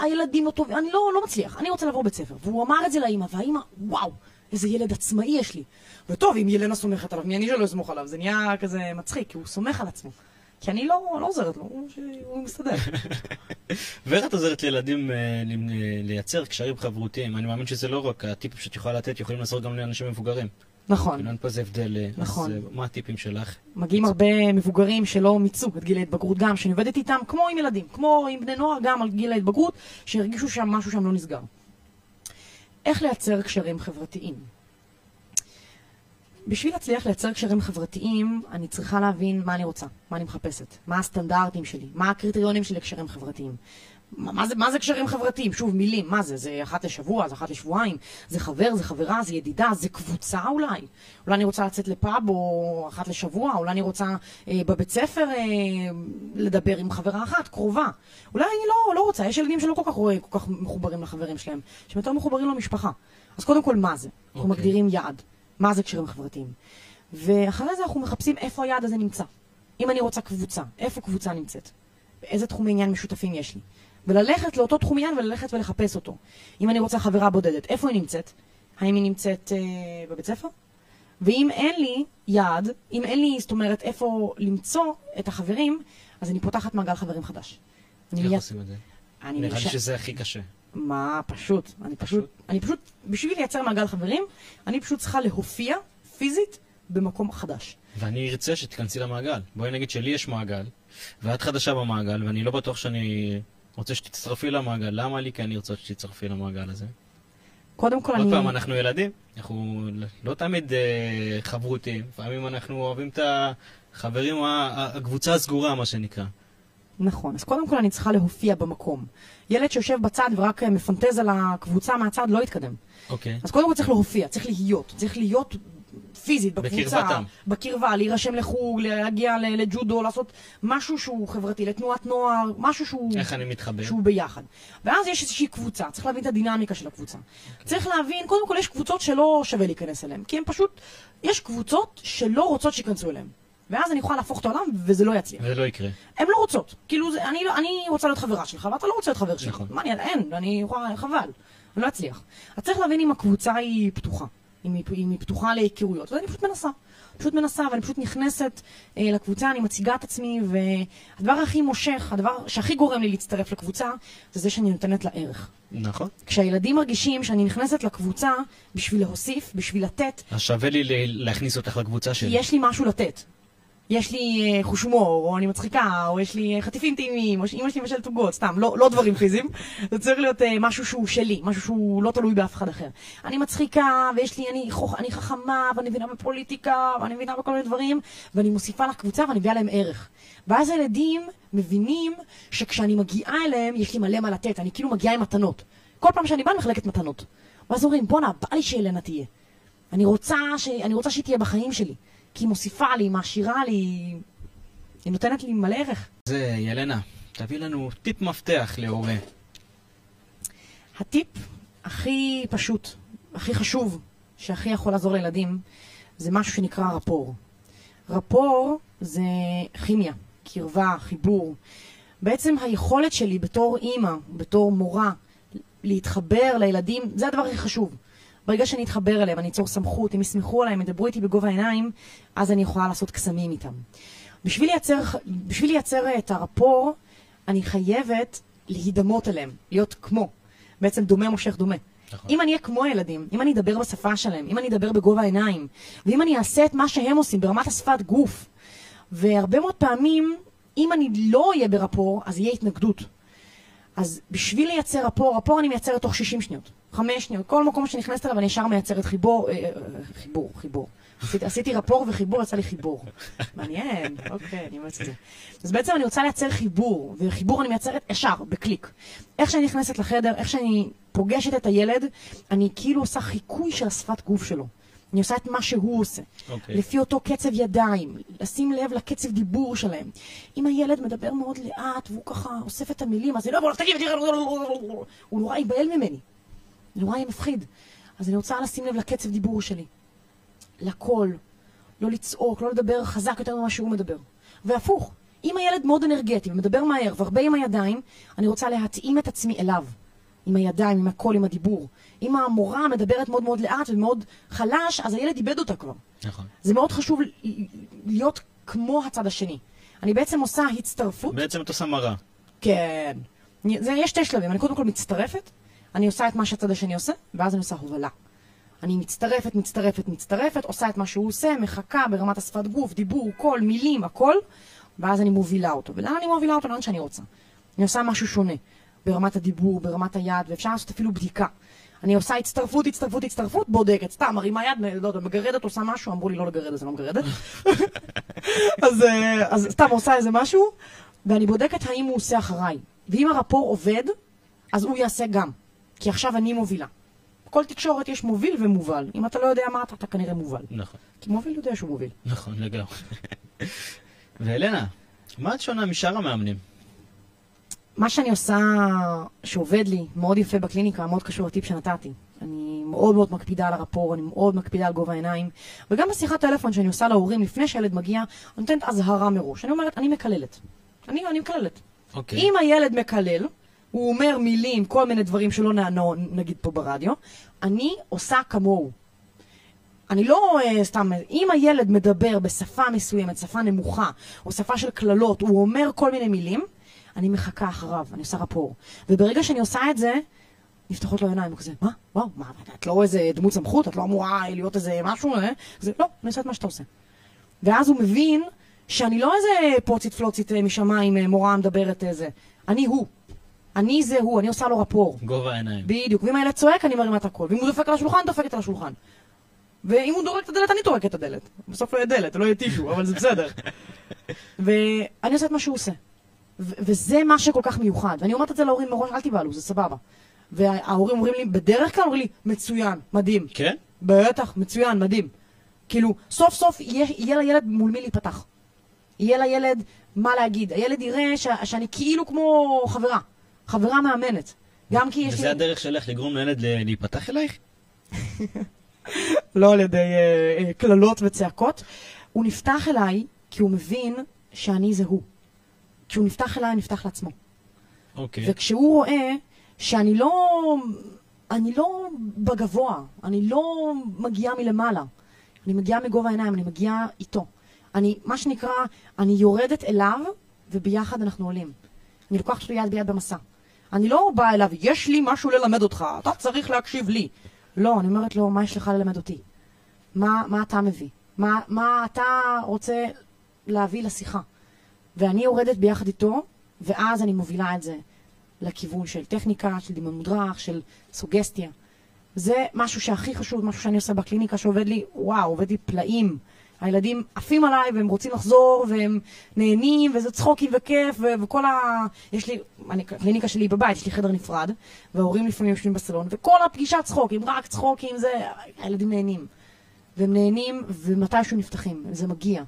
הילדים לא טובים, אני לא, לא מצליח, אני רוצה לעבור בית ספר. והוא אמר את זה לאימא, והאימא, וואו, איזה ילד עצמאי יש לי. וטוב, אם ילנה סומכת עליו, מי אני שלא אסמוך עליו? זה נהיה כזה מצחיק, כי הוא סומך על עצמו. כי אני לא, לא עוזרת לו, הוא, מסתדר. [laughs] ואיך את עוזרת לילדים אה, לייצר קשרים חברותיים? אני מאמין שזה לא רק הטיפים שאת יכולה לתת, יכולים לעשות גם לאנשים מבוגרים. נכון. כאילו אין פה איזה הבדל. אה, נכון. אז אה, מה הטיפים שלך? מגיעים הרבה מבוגרים שלא מיצו את גיל ההתבגרות גם, שאני עובדת איתם, כמו עם ילדים, כמו עם בני נוער, גם על גיל ההתבגרות, שהרגישו שם משהו שם לא נסגר. איך לייצר קשרים חברתיים? בשביל להצליח לייצר קשרים חברתיים, אני צריכה להבין מה אני רוצה, מה אני מחפשת, מה הסטנדרטים שלי, מה הקריטריונים שלי לקשרים חברתיים. מה, מה, זה, מה זה קשרים חברתיים? שוב, מילים, מה זה? זה אחת לשבוע, זה אחת לשבועיים, זה חבר, זה חברה, זה ידידה, זה קבוצה אולי. אולי אני רוצה לצאת לפאב או אחת לשבוע, אולי אני רוצה אה, בבית ספר אה, לדבר עם חברה אחת, קרובה. אולי אני לא, לא רוצה, יש ילדים שלא כל כך רואים, כל כך מחוברים לחברים שלהם, שהם יותר מחוברים למשפחה. אז קודם כל, מה זה? אנחנו אוקיי. מגדירים יעד. מה זה קשרים חברתיים? ואחרי זה אנחנו מחפשים איפה היעד הזה נמצא. אם אני רוצה קבוצה, איפה קבוצה נמצאת? באיזה תחומי עניין משותפים יש לי? וללכת לאותו תחום עניין וללכת ולחפש אותו. אם אני רוצה חברה בודדת, איפה היא נמצאת? האם היא נמצאת אה, בבית ספר? ואם אין לי יעד, אם אין לי, זאת אומרת, איפה למצוא את החברים, אז אני פותחת מעגל חברים חדש. איך מיד- עושים את זה? אני נראה לי שזה הכי קשה. מה, פשוט. אני פשוט, פשוט? אני פשוט, בשביל לייצר מעגל חברים, אני פשוט צריכה להופיע פיזית במקום חדש. ואני ארצה שתיכנסי למעגל. בואי נגיד שלי יש מעגל, ואת חדשה במעגל, ואני לא בטוח שאני רוצה שתצטרפי למעגל. למה לי כן לרצות שתצטרפי למעגל הזה? קודם כל עוד אני... פעם, אנחנו ילדים, אנחנו לא תמיד אה, חברותיים, לפעמים אנחנו אוהבים את החברים, הקבוצה הסגורה, מה שנקרא. נכון. אז קודם כל אני צריכה להופיע במקום. ילד שיושב בצד ורק אה, מפנטז על הקבוצה מהצד לא יתקדם. אוקיי. אז קודם כל צריך להופיע, צריך להיות. צריך להיות פיזית בקבוצה. בקרבתם. בקרבה, להירשם לחוג, להגיע לג'ודו, לעשות משהו שהוא חברתי, לתנועת נוער, משהו שהוא... איך אני מתחבר? שהוא ביחד. ואז יש איזושהי קבוצה, צריך להבין את הדינמיקה של הקבוצה. צריך להבין, קודם כל יש קבוצות שלא שווה להיכנס אליהן, כי הן פשוט, יש קבוצות שלא רוצות שייכנסו אליהן. ואז אני יכולה להפוך את העולם וזה לא יצליח. זה לא יקרה. הן לא רוצות. כאילו, זה, אני, לא- אני רוצה להיות חברה שלך, ואתה לא רוצה להיות חבר שלי. נכון. מה, אני, אין, אני יכולה, חבל. אני לא אצליח. אז צריך להבין אם הקבוצה היא פתוחה. אם היא, אם היא פתוחה להיכרויות. ואני פשוט מנסה. פשוט מנסה, ואני פשוט נכנסת אה, לקבוצה, אני מציגה את עצמי, והדבר הכי מושך, הדבר שהכי גורם לי להצטרף לקבוצה, זה זה שאני נותנת לה ערך. נכון. כשהילדים מרגישים שאני נכנסת לקבוצה בשביל להוסיף, בשביל לתת, אז שווה לי להכניס אותך לקבוצה שלי. יש לי משהו לתת. יש לי אה, חוש הומור, או אני מצחיקה, או יש לי אה, חטיפים טעימים, או שאימא שלי מבשלת עוגות, סתם, לא, לא דברים פיזיים. [laughs] זה צריך להיות אה, משהו שהוא שלי, משהו שהוא לא תלוי באף אחד אחר. אני מצחיקה, ויש לי, אני, חוכ, אני חכמה, ואני מבינה בפוליטיקה, ואני מבינה בכל מיני דברים, ואני מוסיפה לקבוצה ואני מביאה להם ערך. ואז הילדים מבינים שכשאני מגיעה אליהם, יש לי מלא מה לתת, אני כאילו מגיעה עם מתנות. כל פעם שאני באה, אני מחלקת מתנות. ואז אומרים, בואנה, בא לי שאלנה תהיה. אני רוצה, ש... אני רוצה שהיא תהיה בחיים שלי. כי היא מוסיפה לי, היא מעשירה לי, היא- נותנת לי מלא ערך. זה, ילנה, תביא לנו טיפ מפתח להורה. הטיפ הכי פשוט, הכי חשוב, שהכי יכול לעזור לילדים, זה משהו שנקרא רפור. רפור זה כימיה, קרבה, חיבור. בעצם היכולת שלי בתור אימא, בתור מורה, להתחבר לילדים, זה הדבר הכי חשוב. ברגע שאני אתחבר אליהם, אני אצור סמכות, הם יסמכו עליהם, ידברו איתי בגובה העיניים, אז אני יכולה לעשות קסמים איתם. בשביל לייצר, בשביל לייצר את הרפור, אני חייבת להידמות אליהם, להיות כמו. בעצם דומה מושך דומה. נכון. אם אני אהיה כמו הילדים, אם אני אדבר בשפה שלהם, אם אני אדבר בגובה העיניים, ואם אני אעשה את מה שהם עושים ברמת השפת גוף, והרבה מאוד פעמים, אם אני לא אהיה ברפור, אז יהיה התנגדות. אז בשביל לייצר רפור, רפור אני מייצרת תוך 60 שניות, 5 שניות. כל מקום שנכנסת אליו אני ישר מייצרת חיבור, אה, אה, חיבור, חיבור. עשיתי, עשיתי רפור וחיבור, יצא לי חיבור. מעניין, אוקיי, אני אומרת את זה. אז בעצם אני רוצה לייצר חיבור, וחיבור אני מייצרת ישר, בקליק. איך שאני נכנסת לחדר, איך שאני פוגשת את הילד, אני כאילו עושה חיקוי של השפת גוף שלו. אני עושה את מה שהוא עושה. אוקיי. לפי אותו קצב ידיים, לשים לב לקצב דיבור שלהם. אם הילד מדבר מאוד לאט והוא ככה אוסף את המילים, אז אני לא אבוא לך, תגיד, הוא נורא ייבהל ממני. זה נורא יהיה מפחיד. אז אני רוצה לשים לב לקצב דיבור שלי. לקול, לא לצעוק, לא לדבר חזק יותר ממה שהוא מדבר. והפוך, אם הילד מאוד אנרגטי ומדבר מהר והרבה עם הידיים, אני רוצה להתאים את עצמי אליו. עם הידיים, עם הקול, עם הדיבור. אם המורה מדברת מאוד מאוד לאט ומאוד חלש, אז הילד איבד אותה כבר. נכון. זה מאוד חשוב להיות כמו הצד השני. אני בעצם עושה הצטרפות. בעצם את עושה מראה. כן. זה, יש שתי שלבים. אני קודם כל מצטרפת, אני עושה את מה שהצד השני עושה, ואז אני עושה הובלה. אני מצטרפת, מצטרפת, מצטרפת, עושה את מה שהוא עושה, מחכה ברמת השפת גוף, דיבור, קול, מילים, הכל, ואז אני מובילה אותו. ולאן אני מובילה אותו? לאן שאני רוצה. אני עושה משהו שונה, ברמת הדיבור, ברמת היד, ואפשר לעשות אפילו בדיקה. אני עושה הצטרפות, הצטרפות, הצטרפות, בודקת, סתם, מרימה יד, לא יודע, מגרדת, עושה משהו, אמרו לי לא לגרד, אז אני לא מגרדת. [laughs] אז, אה, אז סתם עושה איזה משהו, ואני בודקת האם הוא עושה אחריי. ואם הרפור עובד, אז הוא יעשה גם. כי עכשיו אני מובילה. בכל תקשורת יש מוביל ומובל. אם אתה לא יודע מה אתה, אתה כנראה מובל. נכון, כי מוביל יודע שהוא מוביל. נכון, לגמרי. [laughs] ואלנה, מה את שונה משאר המאמנים? מה שאני עושה, שעובד לי מאוד יפה בקליניקה, מאוד קשור לטיפ שנתתי. אני מאוד מאוד מקפידה על הרפור, אני מאוד מקפידה על גובה העיניים. וגם בשיחת טלפון שאני עושה להורים לפני שהילד מגיע, אני נותנת אזהרה מראש. אני אומרת, אני מקללת. אני, אני מקללת. אוקיי. אם הילד מקלל, הוא אומר מילים, כל מיני דברים שלא נענו, נגיד פה ברדיו, אני עושה כמוהו. אני לא uh, סתם, אם הילד מדבר בשפה מסוימת, שפה נמוכה, או שפה של קללות, הוא אומר כל מיני מילים, אני מחכה אחריו, אני עושה רפור. וברגע שאני עושה את זה, נפתחות לו עיניים, כזה, מה? וואו, מה, את לא איזה דמות סמכות? את לא אמורה להיות איזה משהו? אה? זה, לא, אני עושה את מה שאתה עושה. ואז הוא מבין שאני לא איזה פוצית פלוצית אה, משמיים, אה, מורה מדברת איזה. אני הוא. אני זה הוא, אני עושה לו רפור. גובה העיניים. בדיוק. ואם הילד צועק, אני מרימה את הקול. ואם הוא דופק על השולחן, דופקת על השולחן. ואם הוא דורק את הדלת, אני טורק את הדלת. בסוף לא יהיה דלת, לא יהיה טישו, אבל זה בסדר. [laughs] ואני עושה את מה שהוא עושה. ו- וזה מה שכל כך מיוחד. ואני אומרת את זה להורים מראש, אל תיבהלו, זה סבבה. וההורים אומרים לי, בדרך כלל אומרים לי, מצוין, מדהים. כן? בטח, מצוין, מדהים. כאילו, סוף סוף יהיה, יהיה לילד מול מי להיפתח. יהיה לילד מה להגיד. הילד יראה ש, שאני כאילו כמו חברה. חברה מאמנת. גם כי יש וזה לי... הדרך שלך לגרום לילד להיפתח אלייך? [laughs] לא על ידי אה, אה, קללות וצעקות. הוא נפתח אליי כי הוא מבין שאני זה הוא. כשהוא נפתח אליי, נפתח לעצמו. אוקיי. וכשהוא רואה שאני לא, אני לא בגבוה, אני לא מגיעה מלמעלה, אני מגיעה מגובה העיניים, אני מגיעה איתו. אני, מה שנקרא, אני יורדת אליו, וביחד אנחנו עולים. אני לוקחת אותו יד ביד במסע. אני לא באה אליו, יש לי משהו ללמד אותך, אתה צריך להקשיב לי. לא, אני אומרת לו, מה יש לך ללמד אותי? מה, מה אתה מביא? מה, מה אתה רוצה להביא לשיחה? ואני יורדת ביחד איתו, ואז אני מובילה את זה לכיוון של טכניקה, של דמיון מודרך, של סוגסטיה. זה משהו שהכי חשוב, משהו שאני עושה בקליניקה שעובד לי, וואו, עובד לי פלאים. הילדים עפים עליי והם רוצים לחזור והם נהנים וזה צחוקים וכיף ו- וכל ה... יש לי, אני, הקליניקה שלי בבית, יש לי חדר נפרד וההורים לפעמים יושבים בסלון וכל הפגישה צחוקים, רק צחוקים, זה... הילדים נהנים. והם נהנים ומתישהו נפתחים, זה מגיע.